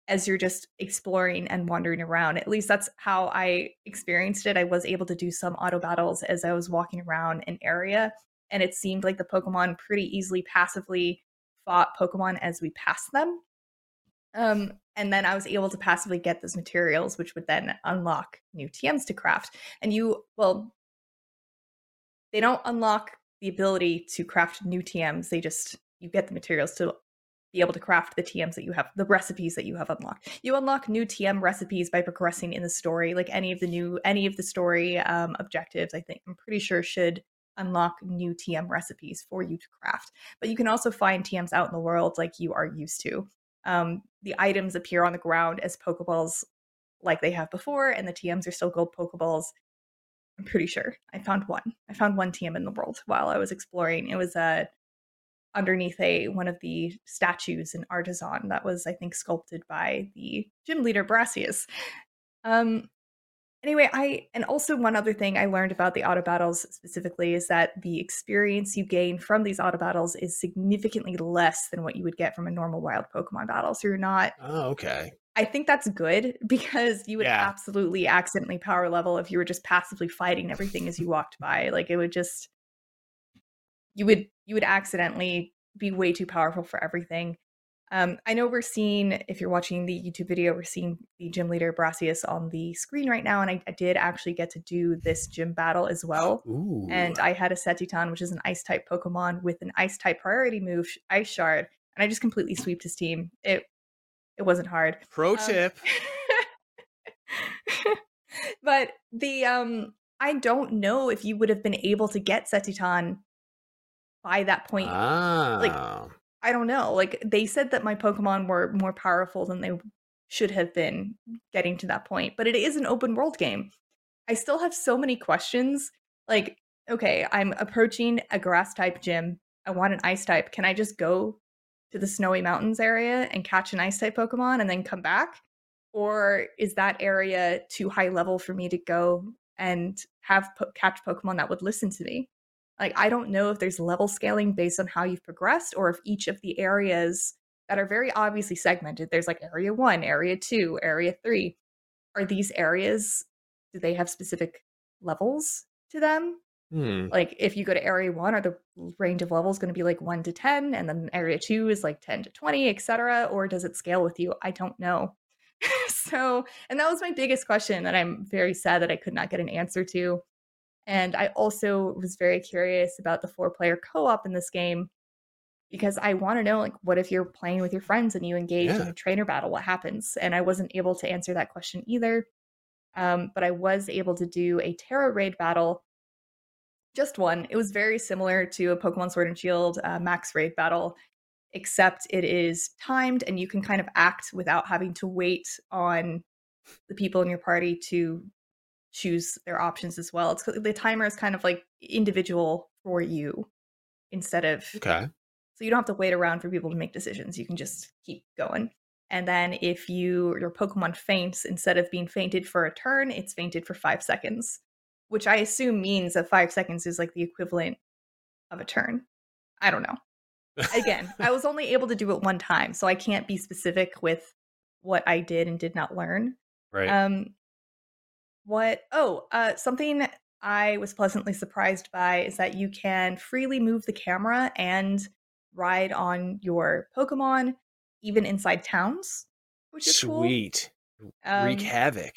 as you're just exploring and wandering around. At least that's how I experienced it. I was able to do some auto battles as I was walking around an area, and it seemed like the Pokemon pretty easily passively fought Pokemon as we passed them. Um, and then I was able to passively get those materials, which would then unlock new TMs to craft. And you, well, they don't unlock the ability to craft new TMs. They just you get the materials to be able to craft the TMs that you have, the recipes that you have unlocked. You unlock new TM recipes by progressing in the story, like any of the new, any of the story um, objectives. I think I'm pretty sure should unlock new TM recipes for you to craft. But you can also find TMs out in the world like you are used to. Um, the items appear on the ground as Pokeballs like they have before, and the TMs are still gold Pokeballs. I'm pretty sure. I found one. I found one TM in the world while I was exploring. It was a underneath a one of the statues in Artazon that was, I think, sculpted by the gym leader Brassius. Um, anyway, I and also one other thing I learned about the auto battles specifically is that the experience you gain from these auto battles is significantly less than what you would get from a normal wild Pokemon battle. So you're not. Oh, okay. I think that's good because you would Yeah. absolutely accidentally power level if you were just passively fighting everything as you walked by. Like it would just you would you would accidentally be way too powerful for everything. Um, I know we're seeing if you're watching the YouTube video, we're seeing the gym leader Brassius on the screen right now, and I, I did actually get to do this gym battle as well. Ooh. And I had a Cetitan, which is an ice type Pokemon with an ice type priority move, Ice Shard, and I just completely sweeped his team. It it wasn't hard. Pro Um, tip. but the um I don't know if you would have been able to get Cetitan by that point. ah. I don't know. Like they said that my Pokemon were more powerful than they should have been getting to that point, but it is an open world game. I still have so many questions. Like, okay, I'm approaching a grass type gym. I want an ice type. Can I just go to the snowy mountains area and catch an ice type Pokemon and then come back? Or is that area too high level for me to go and have po- catch Pokemon that would listen to me? Like, I don't know if there's level scaling based on how you've progressed or if each of the areas that are very obviously segmented, there's like area one, area two, area three. Are these areas, do they have specific levels to them? Hmm. Like, if you go to area one, are the range of levels going to be like one to 10, and then area two is like 10 to 20, etc.? Or does it scale with you? I don't know. so, and that was my biggest question that I'm very sad that I could not get an answer to. And I also was very curious about the four player co op in this game because I want to know like what if you're playing with your friends and you engage in a trainer battle, what happens? And I wasn't able to answer that question either. Um, but I was able to do a Tera raid battle, just one. It was very similar to a Pokemon Sword and Shield uh, max raid battle, except it is timed and you can kind of act without having to wait on the people in your party to choose their options as well. It's the timer is kind of like individual for you instead of Okay. so you don't have to wait around for people to make decisions. You can just keep going. And then if you your Pokemon faints, instead of being fainted for a turn, it's fainted for five seconds, which I assume means that five seconds is like the equivalent of a turn. I don't know. Again, I was only able to do it one time, so I can't be specific with what I did and did not learn. right. Um, what? Oh, uh, something I was pleasantly surprised by is that you can freely move the camera and ride on your Pokemon, even inside towns, which is cool. Sweet. Um, Wreak havoc.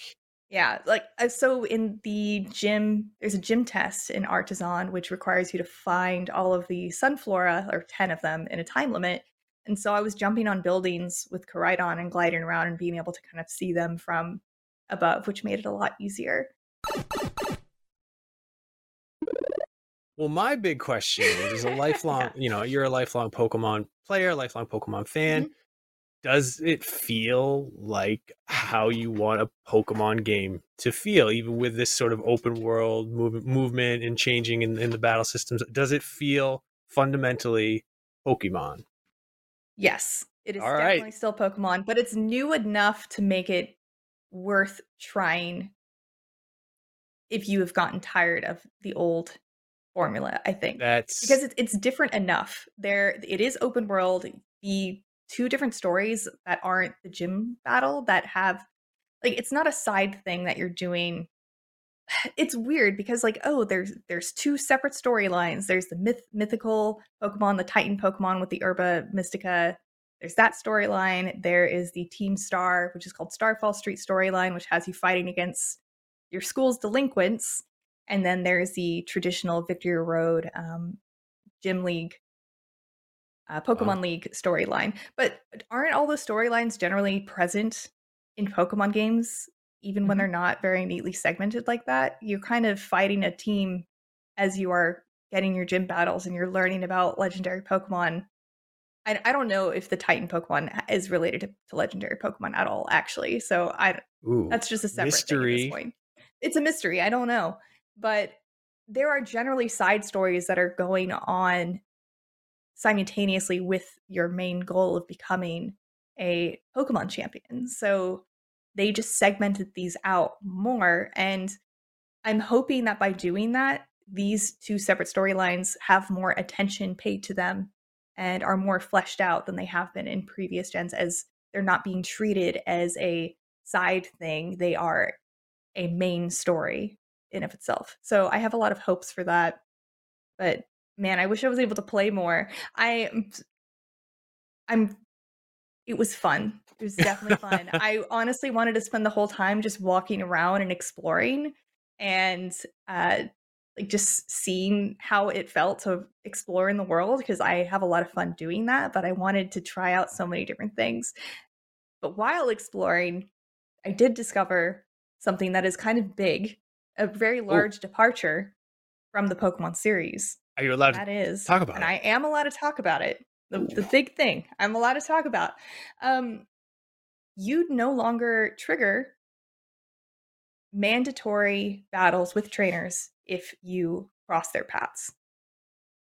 Yeah, like uh, so in the gym, there's a gym test in Artazon which requires you to find all of the Sunflora or ten of them in a time limit. And so I was jumping on buildings with Koraidon and gliding around and being able to kind of see them from above, which made it a lot easier. Well, my big question is, a lifelong, Yeah. you know, you're a lifelong Pokemon player, lifelong Pokemon fan. Mhm. Does it feel like how you want a Pokemon game to feel, even with this sort of open world move, movement and changing in, in the battle systems? Does it feel fundamentally Pokemon? Yes, it is All right. definitely still Pokemon, but it's new enough to make it worth trying if you have gotten tired of the old formula, I think. That's because it's it's different enough. There it is open world. The two different stories that aren't the gym battle that have like it's not a side thing that you're doing. It's weird because like oh there's there's two separate storylines. There's the myth mythical Pokemon, the Titan Pokemon with the Herba Mystica. There's that storyline. There is the Team Star, which is called Starfall Street storyline, which has you fighting against your school's delinquents. And then there's the traditional Victory Road um, Gym League, uh, Pokemon League storyline. But aren't all the storylines generally present in Pokemon games, even when Mhm. they're not very neatly segmented like that? You're kind of fighting a team as you are getting your gym battles and you're learning about legendary Pokemon. I, I don't know if the Titan Pokemon is related to, to legendary Pokemon at all, actually. So I ooh, that's just a separate thing at mystery. this point. It's a mystery. I don't know, but there are generally side stories that are going on simultaneously with your main goal of becoming a Pokemon champion. So they just segmented these out more, and I'm hoping that by doing that, these two separate storylines have more attention paid to them and are more fleshed out than they have been in previous gens as they're not being treated as a side thing. They are a main story in of itself. So i have a lot of hopes for that. But man i wish i was able to play more. I i'm it was fun. It was definitely fun. I honestly wanted to spend the whole time just walking around and exploring and uh like just seeing how it felt to explore in the world because I have a lot of fun doing that, but I wanted to try out so many different things. But while exploring, I did discover something that is kind of big, a very large departure from the Pokemon series. Are you allowed That to is, talk about and it? I am allowed to talk about it. The, the big thing I'm allowed to talk about. Um, you no longer trigger mandatory battles with trainers if you cross their paths.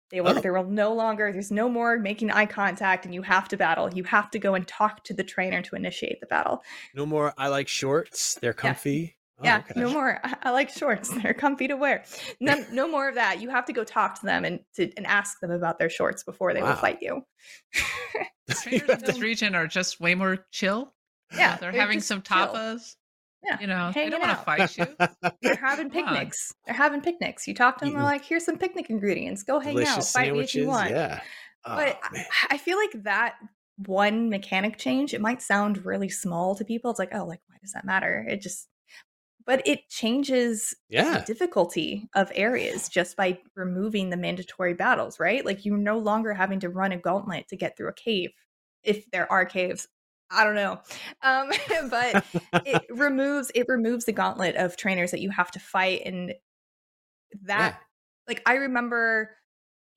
They will, Oh. there will no longer, there's no more making eye contact and you have to battle. You have to go and talk to the trainer to initiate the battle. No more. I like shorts. They're comfy. Oh, yeah, okay. no more. I, I like shorts. They're comfy to wear. No, no more of that. You have to go talk to them and to and ask them about their shorts before they will fight you. The trainers in this region are just way more chill. Yeah, they're, they're having just some chill. Yeah, You know, they hanging don't want to fight you. They're having picnics. They're having picnics. You talk to them, they're like, "Here's some picnic ingredients. Go hang out. Fight me if you want." Yeah. Oh, but I-. I feel like that one mechanic change, it might sound really small to people. It's like, oh, like why does that matter? It just but it changes the Yeah. difficulty of areas just by removing the mandatory battles, right? Like you're no longer having to run a gauntlet to get through a cave if there are caves. I don't know. Um but it removes it removes the gauntlet of trainers that you have to fight and that like I remember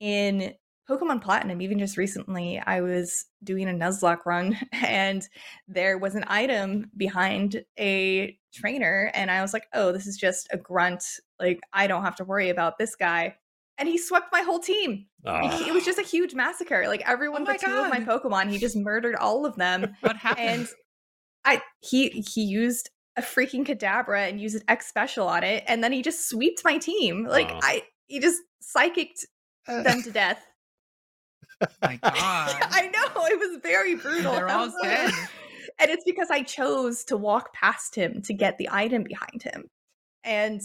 in Pokemon Platinum, even just recently, I was doing a Nuzlocke run and there was an item behind a trainer, and I was like, oh, this is just a grunt. Like, I don't have to worry about this guy. And he swept my whole team. Like, Oh. it was just a ah. huge massacre. Like everyone oh my but two of my Pokemon, he just murdered all of them What happened? and I he he used a freaking Kadabra and used an X special on it, and then he just sweeped my team. Like Oh. I he just psychicked uh. them to death. my God. I know it was very brutal. They're all dead. and it's because I chose to walk past him to get the item behind him, and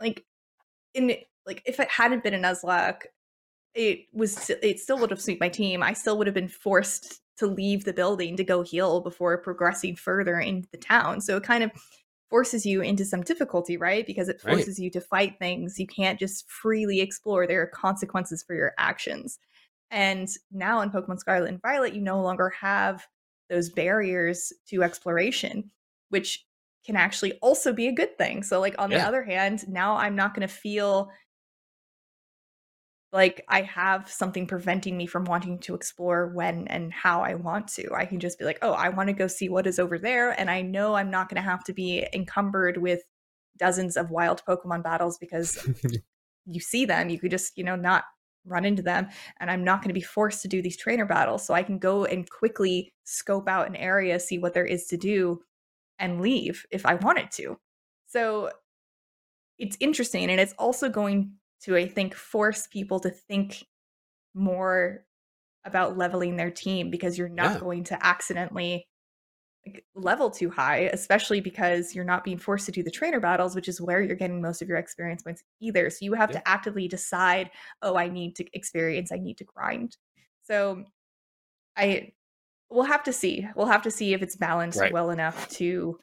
like in like if it hadn't been a Nuzlocke, it was it still would have swept my team. I still would have been forced to leave the building to go heal before progressing further into the town. So it kind of forces you into some difficulty, right? Because it Right. forces you to fight things. You can't just freely explore. There are consequences for your actions. And now in Pokemon Scarlet and Violet, you no longer have those barriers to exploration, which can actually also be a good thing. So, like, on the other hand, now I'm not going to feel like I have something preventing me from wanting to explore when and how I want to. I can just be like, oh, I want to go see what is over there. And I know I'm not going to have to be encumbered with dozens of wild Pokemon battles because you see them. You could just, you know, not run into them. And I'm not going to be forced to do these trainer battles. So I can go and quickly scope out an area, see what there is to do, and leave if I wanted to. So it's interesting. And it's also going to, I think, force people to think more about leveling their team because you're not Yeah. going to accidentally level too high, especially because you're not being forced to do the trainer battles, which is where you're getting most of your experience points either. So you have Yeah. to actively decide, oh, I need to experience, I need to grind. So I we'll have to see. We'll have to see if it's balanced Right. well enough to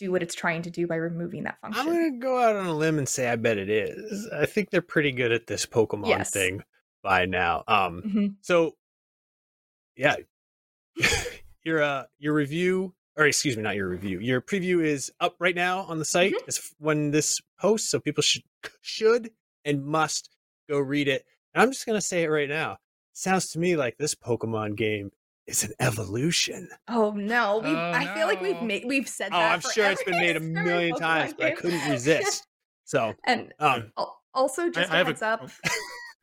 do what it's trying to do by removing that function. I'm gonna go out on a limb and say I bet it is. I think they're pretty good at this Pokemon Yes. thing by now. Um, Mhm. so yeah, your uh your review, or excuse me, not your review. Your preview is up right now on the site Mm-hmm. as when this posts, so people should should and must go read it. And I'm just gonna say it right now. Sounds to me like this Pokemon game is an evolution. Oh no, we Oh, I feel like we've made we've said Oh, that. I'm sure it's been made a million times, but I couldn't resist. So, and um, also just I a have a- heads up.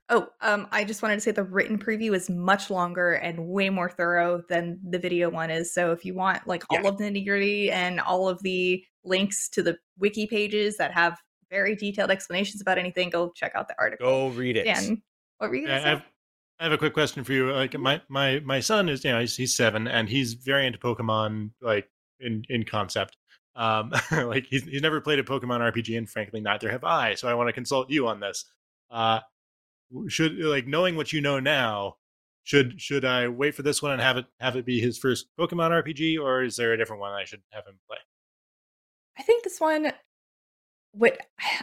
Oh, um, I just wanted to say the written preview is much longer and way more thorough than the video one is. So if you want like all Yeah. of the nitty gritty and all of the links to the wiki pages that have very detailed explanations about anything, go check out the article. go read it. Dan, what were you gonna say? have, I have a quick question for you. Like my my my son is you know he's, he's seven and he's very into Pokemon like in in concept. Um, like he's he's never played a Pokemon RPG, and frankly, neither have I. So I want to consult you on this. Uh, should like knowing what you know now, should should I wait for this one and have it have it be his first Pokemon RPG, or is there a different one I should have him play? I think this one. What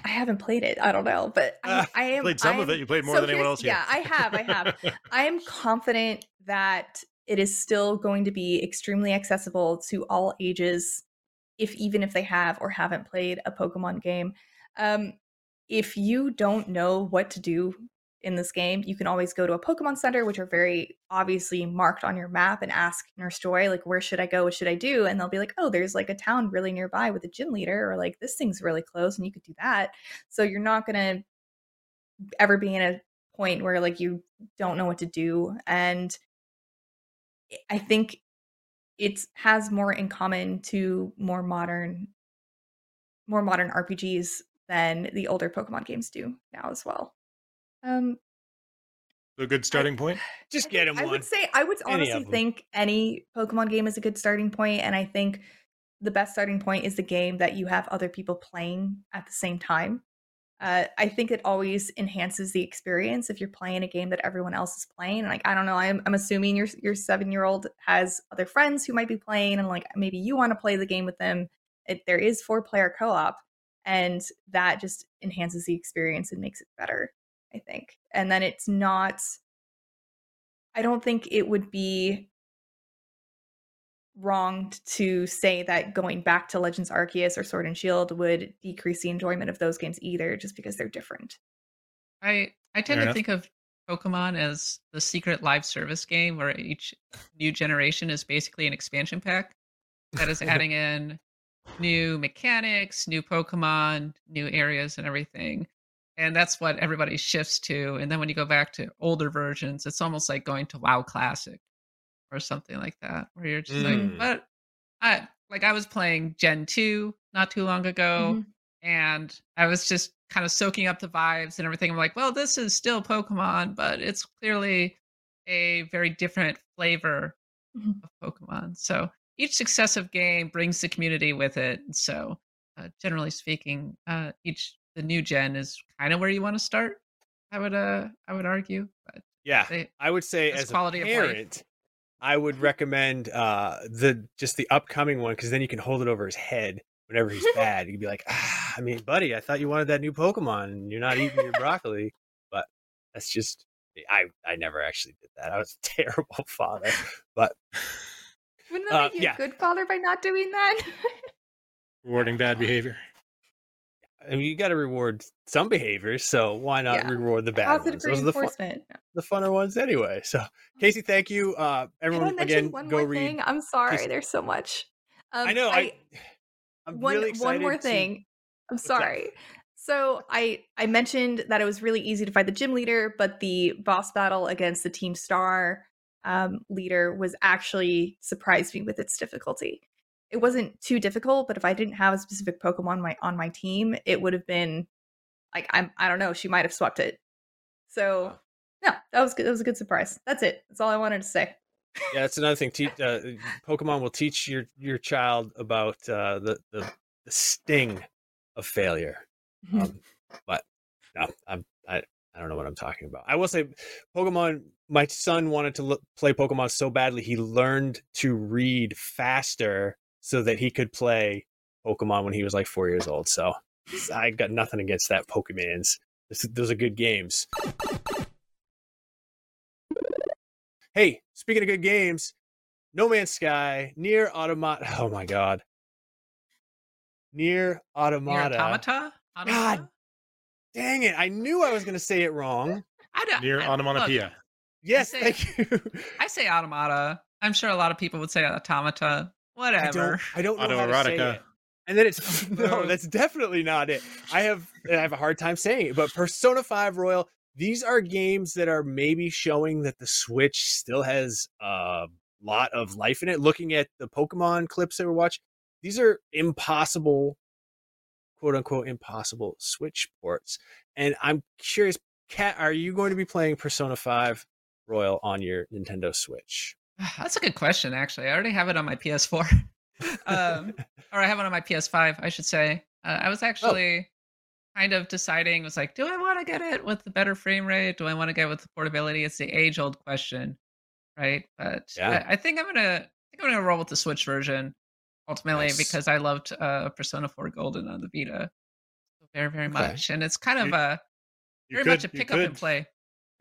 I haven't played it. I don't know, but I, Ah, I am. Played some I of it. You played more so than anyone else here. Yeah, I have. I have. I am confident that it is still going to be extremely accessible to all ages, if even if they have or haven't played a Pokemon game. Um, if you don't know what to do in this game, you can always go to a Pokemon Center, which are very obviously marked on your map, and ask Nurse Joy, like, where should I go? What should I do? And they'll be like, oh, there's like a town really nearby with a gym leader, or like this thing's really close, and you could do that. So you're not gonna ever be in a point where like you don't know what to do and i think it has more in common to more modern more modern rpgs than the older pokemon games do now as well um a good starting point. Just get him I one. would say I would Any honestly think any Pokemon game is a good starting point, and I think the best starting point is the game that you have other people playing at the same time. Uh, I think it always enhances the experience if you're playing a game that everyone else is playing. Like I don't know, I'm I'm assuming your your seven year old has other friends who might be playing, and like maybe you want to play the game with them. It, there is four player co op, and that just enhances the experience and makes it better. I think, and then it's not. I don't think it would be wrong to say that going back to Legends Arceus or Sword and Shield would decrease the enjoyment of those games either, just because they're different. I I tend Fair to enough. think of Pokemon as the secret live service game where each new generation is basically an expansion pack that is adding in new mechanics, new Pokemon, new areas, and everything. And that's what everybody shifts to. And then when you go back to older versions, it's almost like going to WoW Classic or something like that, where you're just Mm. like, but I like I was playing Gen 2 not too long ago Mhm. and I was just kind of soaking up the vibes and everything. I'm like, well, this is still Pokemon, but it's clearly a very different flavor Mhm. of Pokemon. So each successive game brings the community with it. So, uh, generally speaking, uh, each the new gen is kind of where you want to start. I would, uh, I would argue, but Yeah, they, I would say That's as quality a of parent, I would recommend uh the just the upcoming one because then you can hold it over his head whenever he's bad, you'd be like, ah, I mean, buddy, I thought you wanted that new Pokemon and you're not eating your broccoli. But that's just I I never actually did that. I was a terrible father. But Wouldn't that Uh, make you yeah. a good father by not doing that? Rewarding bad behavior. I mean, you got to reward some behaviors, so why not Yeah. reward the bad Positive ones? Those are the fun, the funner ones anyway. So, Casey, thank you. Uh, I everyone, again, go read. thing? I'm sorry. Casey. There's so much. Um, I know. I, I'm one really one more excited to- thing. I'm sorry. So I I mentioned that it was really easy to find the gym leader, but the boss battle against the Team Star um, leader was actually surprised me with its difficulty. It wasn't too difficult, but if I didn't have a specific Pokemon my on my team, it would have been like I'm I don't know. She might have swept it. So yeah, that was good. That was a good surprise. That's it. That's all I wanted to say. yeah, that's another thing. Te- uh, Pokemon will teach your your child about uh, the, the the sting of failure. Um, but no, I'm I I don't know what I'm talking about. I will say, Pokemon. My son wanted to look, play Pokemon so badly he learned to read faster so that he could play Pokemon when he was like four years old. So I got nothing against that. Pokemans. This, those are good games. Hey, speaking of good games, No Man's Sky, Nier Automata. Oh my god, Nier Nier Automata. automata. God. Dang it! I knew I was going to say it wrong. I don't, Nier I- onomatopoeia. look, Yes, say- thank you. I say automata. I'm sure a lot of people would say automata. I Whatever. don't. I don't know how to say it. And then it's no, that's definitely not it. I have I have a hard time saying it. But Persona Five Royal, these are games that are maybe showing that the Switch still has a lot of life in it. Looking at the Pokemon clips that we watch, these are impossible, quote unquote, impossible Switch ports. And I'm curious, Kat, are you going to be playing Persona Five Royal on your Nintendo Switch? That's a good question, actually. I already have it on my PS4. um, or I have it on my PS5, I should say. Uh, I was Oh. actually kind of deciding, was like, do I want to get it with the better frame rate? Do I want to get it with the portability? It's the age old question, right? But Yeah. I, I think I'm gonna, I think I'm gonna roll with the Switch version ultimately Nice. because I loved uh, Persona 4 Golden on the Vita very, very Okay. much, and it's kind of You- a very could, much a pick up and could-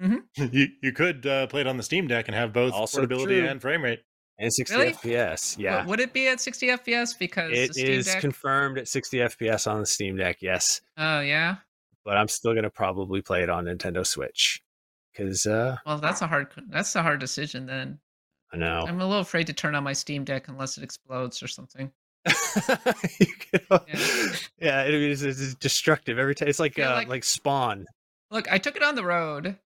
play. You, you could uh, play it on the Steam Deck and have both Also portability true. and frame rate. And 60 Really? FPS, yeah. W- Would it be at 60 FPS because It the Steam is Deck? confirmed at 60 FPS on the Steam Deck, yes. oh yeah. But I'm still going to probably play it on Nintendo Switch because uh, Well, that's a hard that's a hard decision then. I know. I'm a little afraid to turn on my Steam Deck unless it explodes or something. You Yeah. yeah, it is it's destructive every time. It's like Feel uh, like- like Spawn. Look, I took it on the road,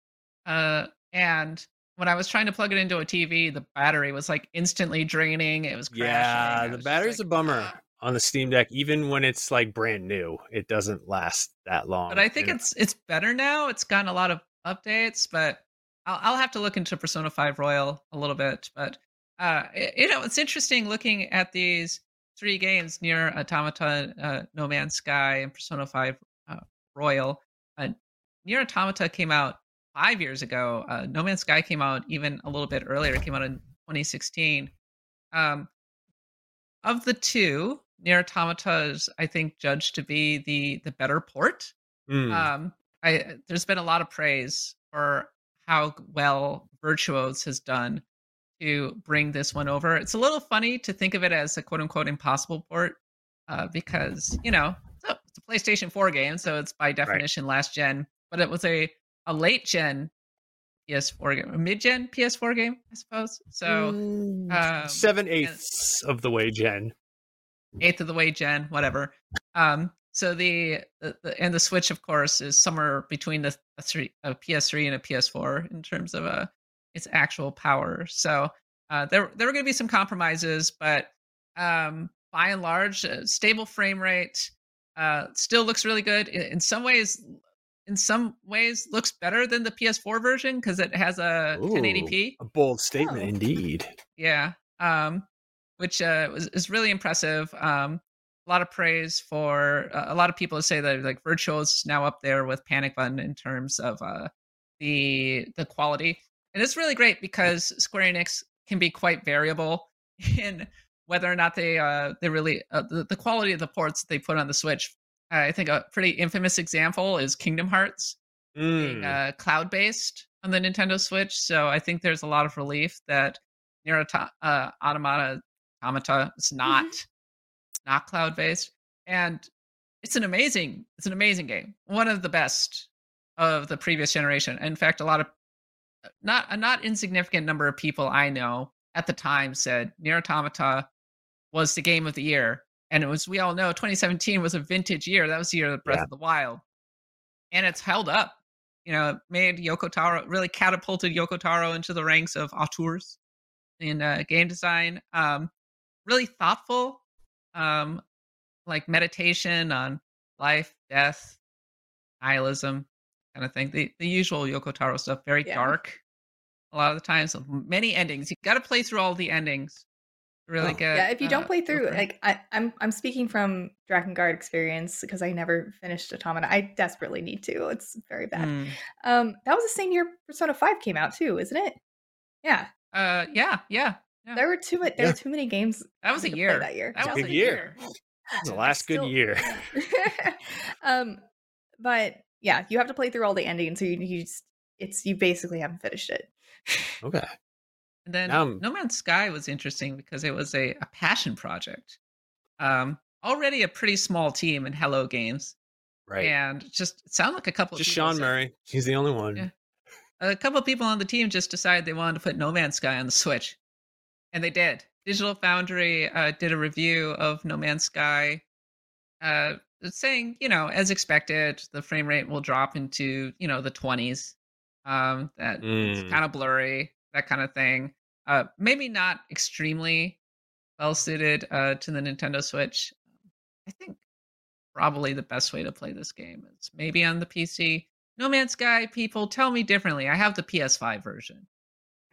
uh, and when I was trying to plug it into a TV, the battery was like instantly draining. It was crashing. Yeah, I the was battery's like, a bummer "Ah." on the Steam Deck, even when it's like brand new. It doesn't last that long. But I think it's it's better now. It's gotten a lot of updates, but I'll, I'll have to look into Persona Five Royal a little bit. But uh, it- you know, it's interesting looking at these three games Nier Automata, uh, No Man's Sky, and Persona Five uh, Royal. Uh, Nier Automata came out five years ago. Uh, no Man's Sky came out even a little bit earlier. It came out in 2016. Um, of the two, Nier Automata is, I think, judged to be the the better port Mm, um i there's been a lot of praise for how well virtuos has done to bring this one over it's a little funny to think of it as a quote unquote impossible port uh, because you know it's a, it's a playstation 4 game so it's by definition last gen but it was a a late gen ps4 game a mid gen ps4 game i suppose. So mm, um, seven eighths of the way, gen, eighth of the way gen whatever. Um so the, the, the and the switch of course is somewhere between the a three a ps3 and a ps4 in terms of uh its actual power. So uh there there were going to be some compromises but um by and large uh, stable frame rate uh still looks really good. In, in some ways in some ways looks better than the ps4 version because it has a Ooh, 1080p A bold statement, Oh. indeed. yeah um which uh was, is really impressive um a lot of praise for uh, a lot of people say that like Virtuos is now up there with panic button in terms of uh the the quality and it's really great because square enix can be quite variable in whether or not they uh they really uh, the, the quality of the ports they put on the Switch. Uh, I think a pretty infamous example is Kingdom Hearts being Mm. uh, cloud based on the Nintendo Switch. So I think there's a lot of relief that Nier uh, Automata Automata is not not cloud based, and it's an amazing it's an amazing game, one of the best of the previous generation. In fact, a lot of not a not insignificant number of people I know at the time said Nier Automata was the game of the year, and it was we all know 2017 was a vintage year. That was the year of Breath Yeah. of the Wild, and it's held up. You know, it made Yoko Taro really catapulted Yoko Taro into the ranks of auteurs in uh, game design. Um, really thoughtful, um, like meditation on life, death, nihilism, kind of thing. The the usual Yoko Taro stuff. Very Yeah. dark. A lot of the times, so many endings. You got to play through all the endings. To Really Oh. get. yeah, if you don't uh, play through, for like I, I'm, I'm speaking from Drakengard experience because I never finished Automata. I desperately need to. It's very bad. Mm. Um, that was the same year Persona Five came out too, isn't it? Yeah, Uh, yeah, yeah. Yeah. there were too many. There Yeah. were too many games. That was a me to play year. That year. That a was a year. year. The Yeah, last good year. um, but yeah, you have to play through all the endings, so you, you just it's you basically haven't finished it. Okay. And then I'm- No Man's Sky was interesting because it was a, a passion project. Um, already a pretty small team in Hello Games, Right. and just sound like a couple. Just of people Sean said- Murray. He's the only one. Yeah. A couple of people on the team just decided they wanted to put No Man's Sky on the Switch, and they did. Digital Foundry uh, did a review of No Man's Sky, uh, saying, you know, as expected, the frame rate will drop into you know the twenties. Um, that it's Mm. kind of blurry, that kind of thing. Uh, maybe not extremely well suited uh, to the Nintendo Switch. I think probably the best way to play this game is maybe on the PC. No Man's Sky people tell me differently. I have the PS5 version,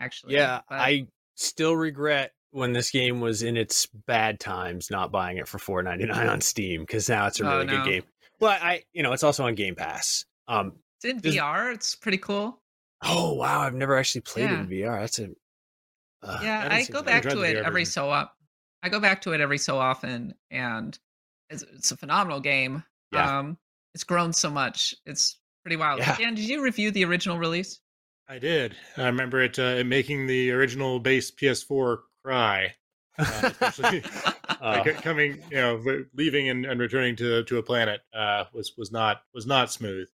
actually. Yeah, but- I still regret when this game was in its bad times not buying it for four ninety nine on Steam because now it's a Oh, really no. good game. But I, you know, it's also on Game Pass. Um. it's in VR. It's pretty cool. Oh wow, I've never actually played Yeah. it in VR. That's a. Uh, yeah, I go back to it every so up. I go back to it every so often, and it's, it's a phenomenal game. Yeah. Um, it's grown so much. It's pretty wild. Yeah. Dan, did you review the original release? I did. I remember it uh, making the original base PS4 cry, uh, especially Uh, like, coming, you know, leaving and, and returning to to a planet uh, was was not was not smooth.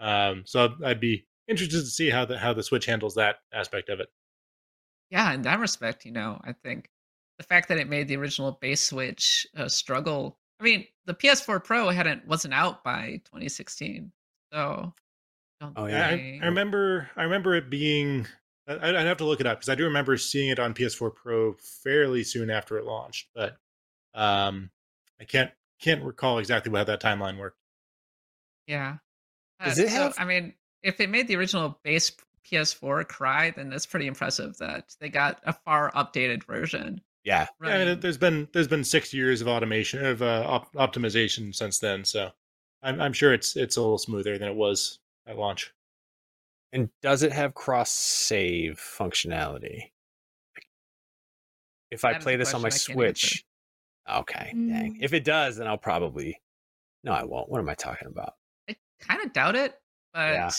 Um, so I'd, I'd be interested to see how the how the Switch handles that aspect of it. Yeah, in that respect, you know, I think the fact that it made the original base Switch uh, struggle. I mean, the PS4 Pro hadn't wasn't out by 2016, so. Don't Oh, I, yeah. I- I remember I remember it being. I, I'd have to look it up because I do remember seeing it on PS4 Pro fairly soon after it launched, but um, I can't can't recall exactly how that timeline worked. Yeah. Does Uh, it so, have- I mean, if it made the original base PS4 cry, then that's pretty impressive that they got a far updated version. yeah. Yeah, I mean, there's been there's been six years of automation of uh, op- optimization since then, so I'm I'm sure it's it's a little smoother than it was at launch. And does it have cross save functionality? If I play this on my question answer. Switch, okay, dang. Mm. If it does, then I'll probably. No, I won't. What am I talking about? I kind of doubt it, Yeah.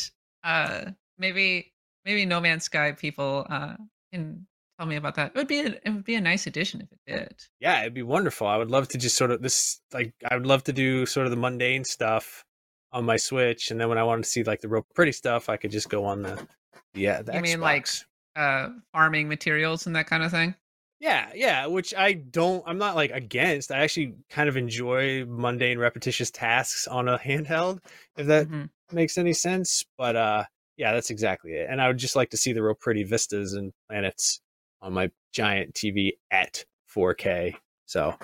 but uh, maybe maybe No Man's Sky people uh, can tell me about that. It would be a, it would be a nice addition if it did. Yeah, it'd be wonderful. I would love to just sort of this like I would love to do sort of the mundane stuff on my Switch, and then when I wanted to see like the real pretty stuff, I could just go on the yeah. The You mean, like, Uh, farming materials and that kind of thing. Yeah, yeah, which I don't I'm not like against. I actually kind of enjoy mundane repetitious tasks on a handheld if that Mhm. makes any sense, but uh yeah, that's exactly it. And I would just like to see the real pretty vistas and planets on my giant TV at 4K. So,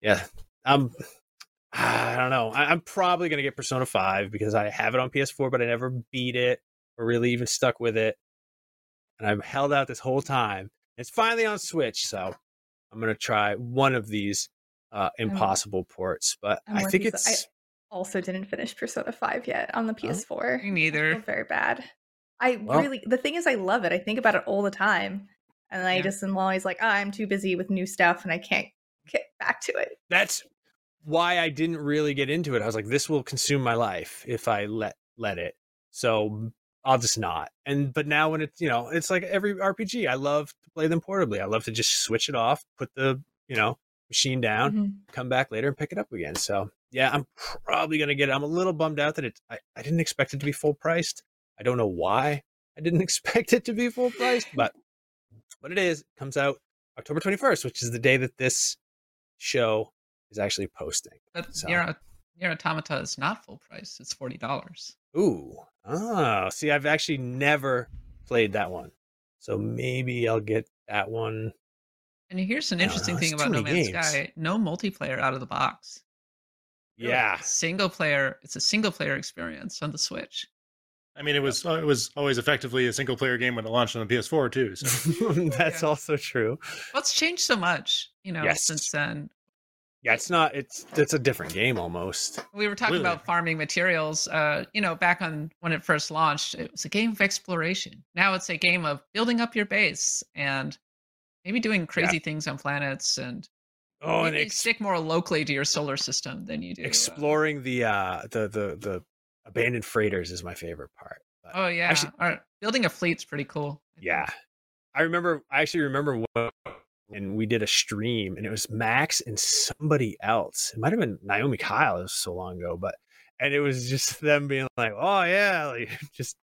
yeah. I'm I don't know. I, I'm probably going to get Persona 5 because I have it on PS4 but I never beat it or really even stuck with it. And I've held out this whole time. It's finally on Switch, so I'm going to try one of these uh impossible ports, but I'm I think it's Also, didn't finish Persona Five yet on the PS4. Me neither. very bad. I Well- really the thing is I love it. I think about it all the time. And I Yeah. just am always like, oh, I'm too busy with new stuff and I can't get back to it. That's why I didn't really get into it. I was like, this will consume my life if I let let it. So I'll just not. And but now when it's you know, it's like every RPG. I love to play them portably. I love to just switch it off, put the you know machine down, Mhm. come back later and pick it up again. So yeah, I'm probably gonna get it. I'm a little bummed out that it. I, I didn't expect it to be full priced. I don't know why I didn't expect it to be full priced, but but it is. It comes out October 21st, which is the day that this show is actually posting. But So- Nier, Nier Automata is not full price. It's forty dollars. Ooh, oh, see, I've actually never played that one, so maybe I'll get that one. And here's an interesting thing about No Man's games. Sky: no multiplayer out of the box. Really. Yeah, single player. It's a single player experience on the Switch. I mean, it was it was always effectively a single player game when it launched on the PS4 too. So that's Yeah. also true. Well, it's changed so much, you know, Yes. since then. Yeah, it's not. It's it's a different game almost. We were talking Completely. about farming materials. Uh, you know, back on when it first launched, it was a game of exploration. Now it's a game of building up your base and maybe doing crazy things on planets and Oh, and ex- stick more locally to your solar system than you do. uh, exploring the uh the the the abandoned freighters is my favorite part. But, oh yeah, actually- All right. building a fleet's pretty cool. I think. yeah, I remember. I actually remember when and we did a stream, and it was Max and somebody else. It might have been Naomi Kyle. It was so long ago, but and it was just them being like, "Oh yeah," like just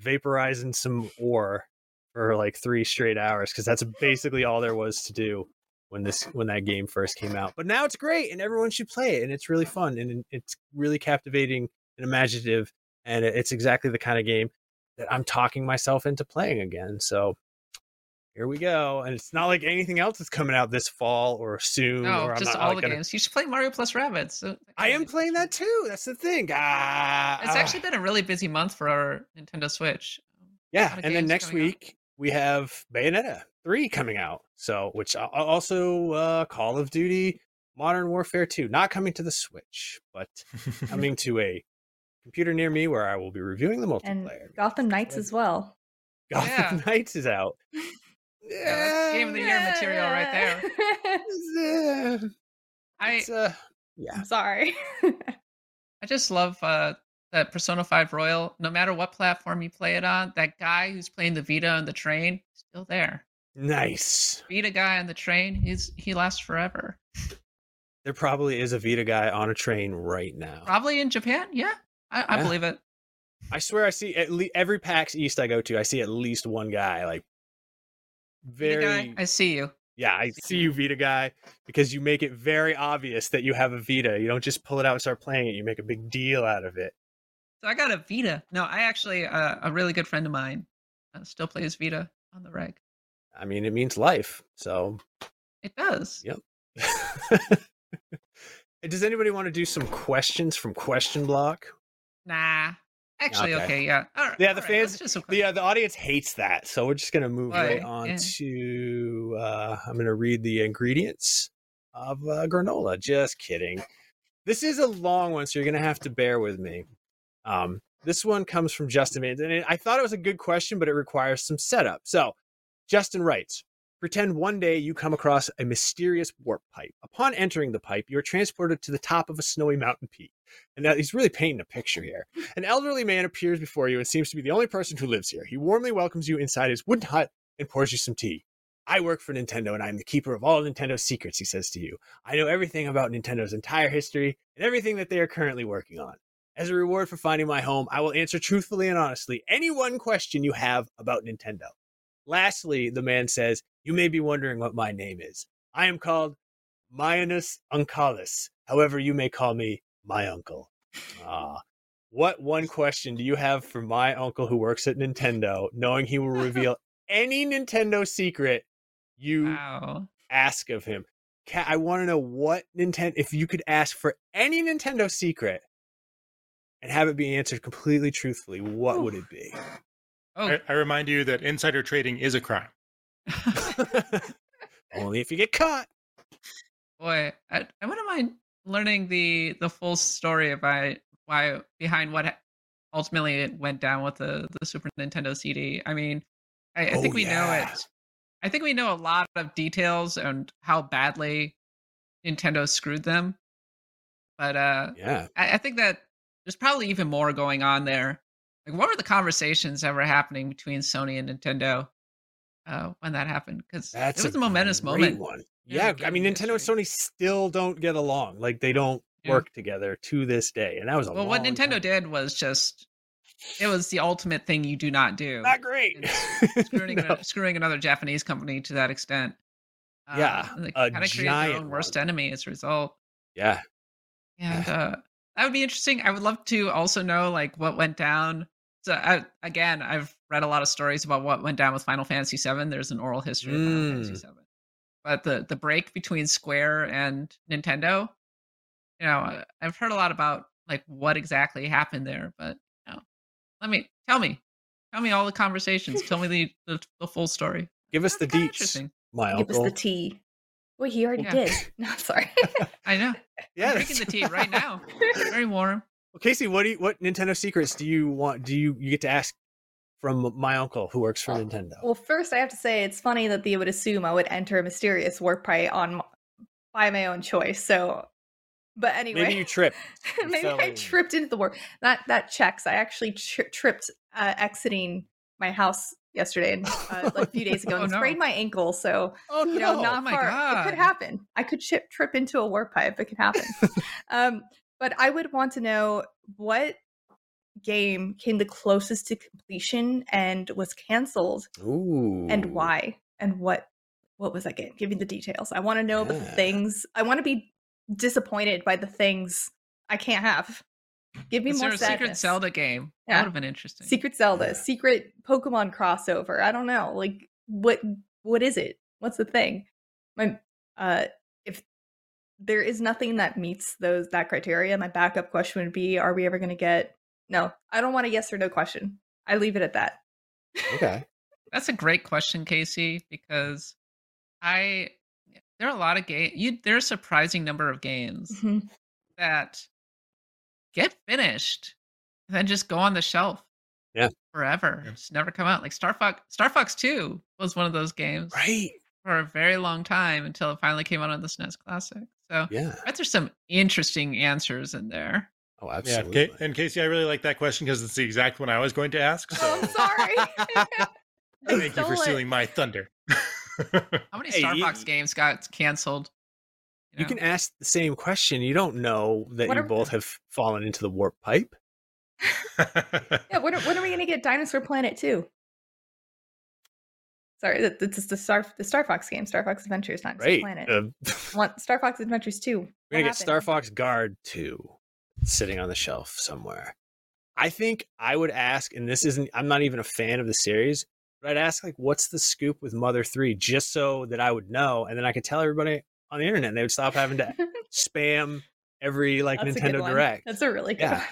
vaporizing some ore for like three straight hours because that's basically all there was to do when this when that game first came out. But now it's great, and everyone should play it, and it's really fun, and it's really captivating and imaginative, and it's exactly the kind of game that I'm talking myself into playing again. So here we go, and it's not like anything else is coming out this fall or soon. No, or I'm just not, all like, the gonna- games. You should play Mario plus Rabbids. I am playing that too. That's the thing. Ah, It's ah. actually been a really busy month for our Nintendo Switch. Yeah, and then next coming out. week we have Bayonetta three coming out. So, which also uh, Call of Duty Modern Warfare two, not coming to the Switch, but coming to a computer near me where I will be reviewing the And multiplayer. Gotham Knights as well. Gotham Yeah. Knights is out. Yeah, that's game of the year material right there. there. I It's, uh, yeah, I'm sorry. I just love uh, that Persona 5 Royal. No matter what platform you play it on, that guy who's playing the Vita on the train, still there. Nice. Vita guy on the train, he's he lasts forever. There probably is a Vita guy on a train right now. Probably in Japan. Yeah, I, I believe it. I swear I see at least every PAX East I go to, I see at least one guy like Vita very guy, I see you. Yeah, I see you Vita guy because you make it very obvious that you have a Vita. You don't just pull it out and start playing it. You make a big deal out of it. So I got a Vita. No, I actually uh, a really good friend of mine uh, still plays Vita on the reg. I mean, it means life. So, It does. Yep. does anybody want to do some questions from Question Block? Nah. Actually, Okay. okay, yeah. All right, Yeah, the right, fans- some The the audience hates that, so we're just gonna move right Why? on Yeah. to. Uh, I'm gonna read the ingredients of uh, granola. Just kidding. This is a long one, so you're gonna have to bear with me. Um, this one comes from Justin Vance, and I thought it was a good question, but it requires some setup. So, Justin writes. Pretend one day you come across a mysterious warp pipe. Upon entering the pipe, you are transported to the top of a snowy mountain peak. And now he's really painting a picture here. An elderly man appears before you and seems to be the only person who lives here. He warmly welcomes you inside his wooden hut and pours you some tea. I work for Nintendo and I'm the keeper of all Nintendo's secrets, he says to you. I know everything about Nintendo's entire history and everything that they are currently working on. As a reward for finding my home, I will answer truthfully and honestly any one question you have about Nintendo. Lastly, the man says, You may be wondering what my name is. I am called Myanus Uncalis. However, you may call me my uncle. Ah. What one question do you have for my uncle who works at Nintendo, knowing he will reveal any Nintendo secret you Wow. ask of him? I want to know what Nintendo, if you could ask for any Nintendo secret and have it be answered completely truthfully, what would it be? Oh, I, I remind you that insider trading is a crime. Only if you get caught. boy, I, I wouldn't mind learning the the full story about why behind what ultimately it went down with the the Super Nintendo CD. I mean, I, I think Oh, we know it. I think we know a lot of details and how badly Nintendo screwed them. But uh, Yeah. I, I think that there's probably even more going on there. Like, what were the conversations that were happening between Sony and Nintendo uh, when that happened? Because it was a, momentous great moment. One. Yeah, I mean, Nintendo and. Sony still don't get along. Like they don't Yeah. work together to this day, and that was a Well, what Nintendo time. did was just it was the ultimate thing you do not do. Not great. screwing, No. ano- screwing another Japanese company to that extent. Uh, Yeah, they kind of created their own worst one. enemy as a result. Yeah, And uh, that would be interesting. I would love to also know like what went down. So I, again, I've read a lot of stories about what went down with Final Fantasy VII. There's an oral history of Final Fantasy Mm. VII, but the the break between Square and Nintendo, you know, I- I've heard a lot about like what exactly happened there. But you know, let me tell me, tell me all the conversations. tell me the, the the full story. give us the That's kinda deets, Interesting. my Give us the tea. Well, he already Yeah. did. No, sorry. I know. yeah, I'm drinking the tea right now. Very warm. Well, Casey, what do you, what Nintendo secrets do you want? Do you you get to ask from my uncle who works for Oh, Nintendo? Well, first I have to say it's funny that they would assume I would enter a mysterious warp pipe on by my own choice. So, but anyway, Maybe you tripped. Maybe fell I tripped into the warp. That that checks. I actually tri- tripped uh, exiting my house yesterday and uh, like a few days ago Oh, and no. sprained my ankle. So Oh you know, no! not Oh my far. It could happen. I could trip trip into a warp pipe. It could happen. um, but I would want to know what game came the closest to completion and was canceled Ooh. and why and what what was that game give me the details i want to know about the things i want to be disappointed by the things i can't have give me Is more there a secret. Zelda game? That would have been interesting. secret zelda Yeah. secret pokemon crossover i don't know like what what is it what's the thing my uh if there is nothing that meets those that criteria my backup question would be are we ever going to get no i don't want a yes or no question i leave it at that Okay. That's a great question, Casey, because I there are a lot of games. You there's a surprising number of games Mhm. that get finished and then just go on the shelf. Yeah. Forever. Yeah. Just never come out. Like Star Fox Star Fox 2 was one of those games Right. for a very long time until it finally came out on the SNES Classic. So Yeah. I bet there's some interesting answers in there. Oh, Yeah, absolutely. Ca- and Casey, I really like that question because it's the exact one I was going to ask. So oh sorry thank you for Stole it. stealing my thunder. How many Hey, Star you- Fox games got canceled? You know? can ask the same question. You don't know that What you are- both have fallen into the warp pipe. Yeah, when are, when are we gonna get Dinosaur Planet 2? Sorry, that- that's the Star the Star Fox game, Star Fox Adventures, not Right. Planet. Uh, Want Star Fox Adventures 2. We're gonna What get Star? Fox Guard 2 sitting on the shelf somewhere. I think I would ask, and this isn't I'm not even a fan of the series, but I'd ask like what's the scoop with Mother 3 just so that I would know and then I could tell everybody on the internet and they would stop having to spam every like That's Nintendo. Direct. That's a really good Yeah. one.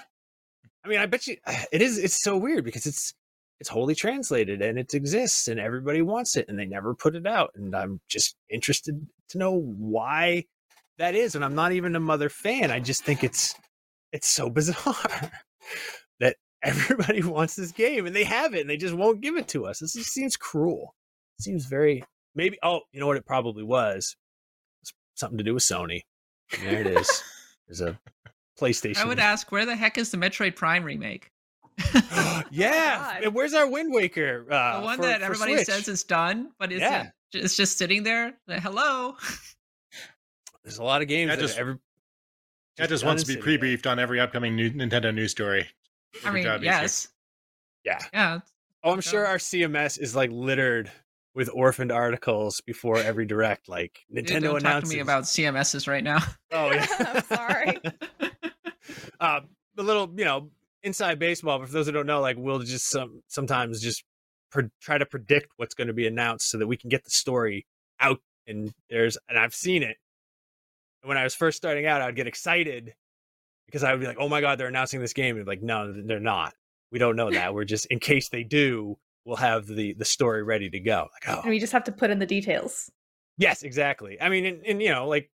I mean, I bet you it is it's so weird because it's it's wholly translated and it exists and everybody wants it and they never put it out and I'm just interested to know why that is and I'm not even a mother fan. I just think it's it's so bizarre that everybody wants this game and they have it and they just won't give it to us. This just seems cruel. It seems very maybe oh, you know what it probably was? It's something to do with Sony. And there it is. There's a PlayStation. I would ask, where the heck is the Metroid Prime remake? yeah. God. and where's our Wind Waker? Uh, the one for- that everybody Switch? says is done, but is Yeah. it, it's just sitting there. Like, Hello. There's a lot of games Yeah, that just- every. That just wants to be and sitting there. pre-briefed on every upcoming new Nintendo news story. I mean, job, yes. Yeah. Yeah. Oh, I'm sure our CMS is like littered with orphaned articles before every direct. Like Dude, Nintendo don't talk to announces. me about CMSs right now. Oh yeah. I'm sorry. uh, a little, you know, inside baseball. But for those who don't know, like we'll just some sometimes just pre- try to predict what's going to be announced so that we can get the story out. And there's, and I've seen it. When I was first starting out, I'd get excited because I would be like, "Oh my god, they're announcing this game!" And like, "No, they're not. We don't know that. We're just in case they do, we'll have the the story ready to go." Like, oh, and we just have to put in the details. Yes, exactly. I mean, and, and you know, like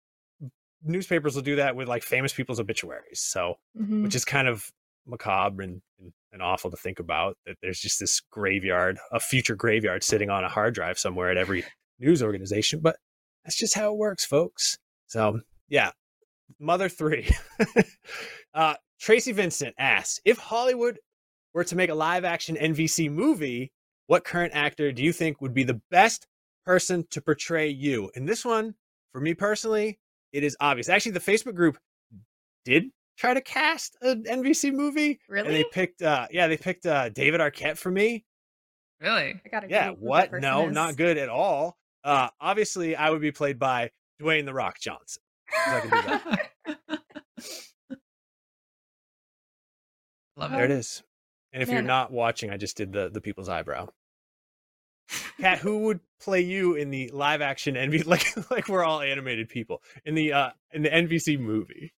newspapers will do that with like famous people's obituaries. So, Mhm. which is kind of macabre and, and, and awful to think about that there's just this graveyard, a future graveyard sitting on a hard drive somewhere at every news organization. But that's just how it works, folks. So, yeah, Mother Three. uh, Tracy Vincent asks if Hollywood were to make a live action NVC movie, what current actor do you think would be the best person to portray you? And this one, for me personally, it is obvious. Actually, the Facebook group did try to cast an NVC movie, Really? and they picked, uh, yeah, they picked uh, David Arquette for me. Really? I gotta Yeah, Google who that what? No, is. not good at all. Uh, obviously, I would be played by Dwayne the Rock Johnson. I can do that. Love it. There it it. is. And if you're not watching, I just did the the people's eyebrow. Kat, who would play you in the live action NVC? like like we're all animated people in the uh in the NVC movie?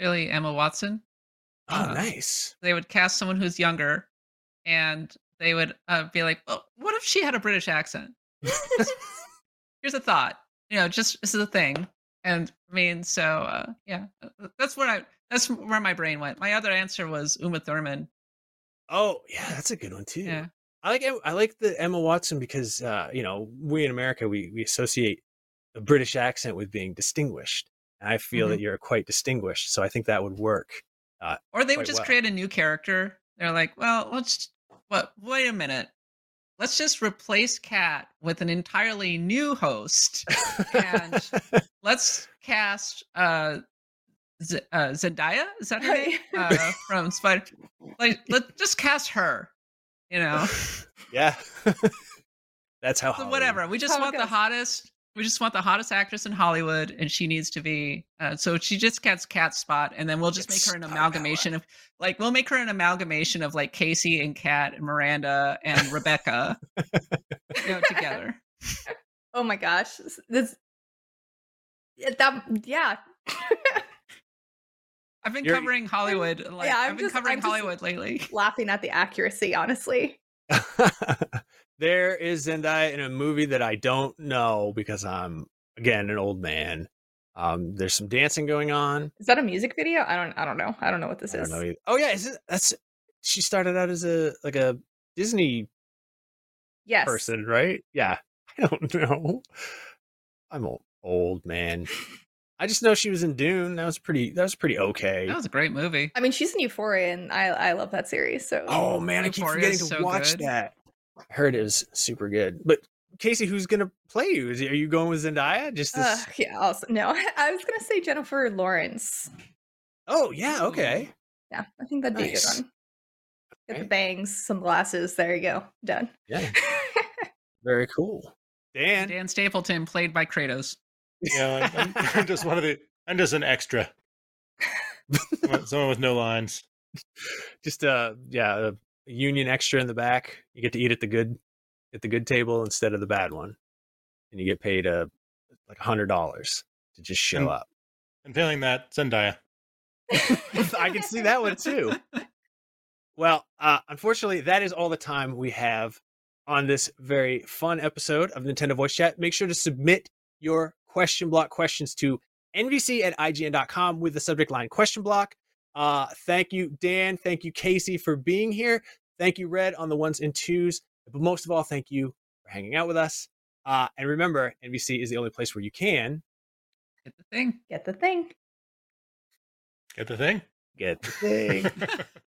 Really, Emma Watson. Oh, Uh, nice. They would cast someone who's younger, and they would uh, be like, "Well, what if she had a British accent?" Here's a thought. You know, just this is a thing. And I mean, so uh, yeah, that's where I that's where my brain went. My other answer was Uma Thurman. oh, yeah, that's a good one too. Yeah. I like I like the Emma Watson because uh, you know, we in America we we associate a British accent with being distinguished. I feel Mhm. that you're quite distinguished, so I think that would work. Or they would just well. create a new character. They're like, well, let's what wait a minute. Let's just replace Kat with an entirely new host. And- Let's cast uh, Z- uh Zendaya. Is that her name? Uh, from Spider. Like, let's just cast her. You know, yeah. That's how So whatever. We just How want the hottest. We just want the hottest actress in Hollywood, and she needs to be. Uh, so she just gets Kat Spot, and then we'll just It's make her an amalgamation of, like, we'll make her an amalgamation of like Casey and Kat and Miranda and Rebecca, you know, together. Oh my gosh. This, this that yeah. I've been You're- covering Hollywood. Like, Yeah, I'm I've been just- covering I'm Hollywood lately. Laughing at the accuracy, honestly. there is Zendaya in a movie that I don't know because I'm again an old man. Um, there's some dancing going on. Is that a music video? I don't I don't know. I don't know what this I is. Oh yeah, is it, that's she started out as a like a Disney Yes. person, right? Yeah, I don't know. I'm an old man. I just know she was in Dune. That was pretty. That was pretty okay. That was a great movie. I mean, she's in Euphoria, and I I love that series. So Oh man, I keep forgetting is to so watch good. that. I heard it was super good. But Casey, who's gonna play you? Is are you going with Zendaya? Just this? Uh, yeah. Also, no, I was gonna say Jennifer Lawrence. oh yeah, okay. Yeah, I think that'd be Nice. a good one. Get the bangs, some glasses. There you go. Done. Yeah, very cool. Dan, Dan Stapleton, played by Kratos. Yeah, I'm, I'm, I'm just one of the. I'm just an extra. Someone, someone with no lines. just uh, yeah, a union extra in the back. You get to eat at the good, at the good table instead of the bad one, and you get paid uh like a hundred dollars to just show up. And failing that, Zendaya. I can see that one too. Well, uh, unfortunately, that is all the time we have on this very fun episode of Nintendo Voice Chat. Make sure to submit your question block questions to nvc at ign.com with the subject line question block. Uh, thank you, Dan. Thank you, Casey, for being here. Thank you, Red, on the ones and twos. But most of all, thank you for hanging out with us. Uh, and remember, NVC is the only place where you can get the thing. Get the thing. Get the thing? get the thing.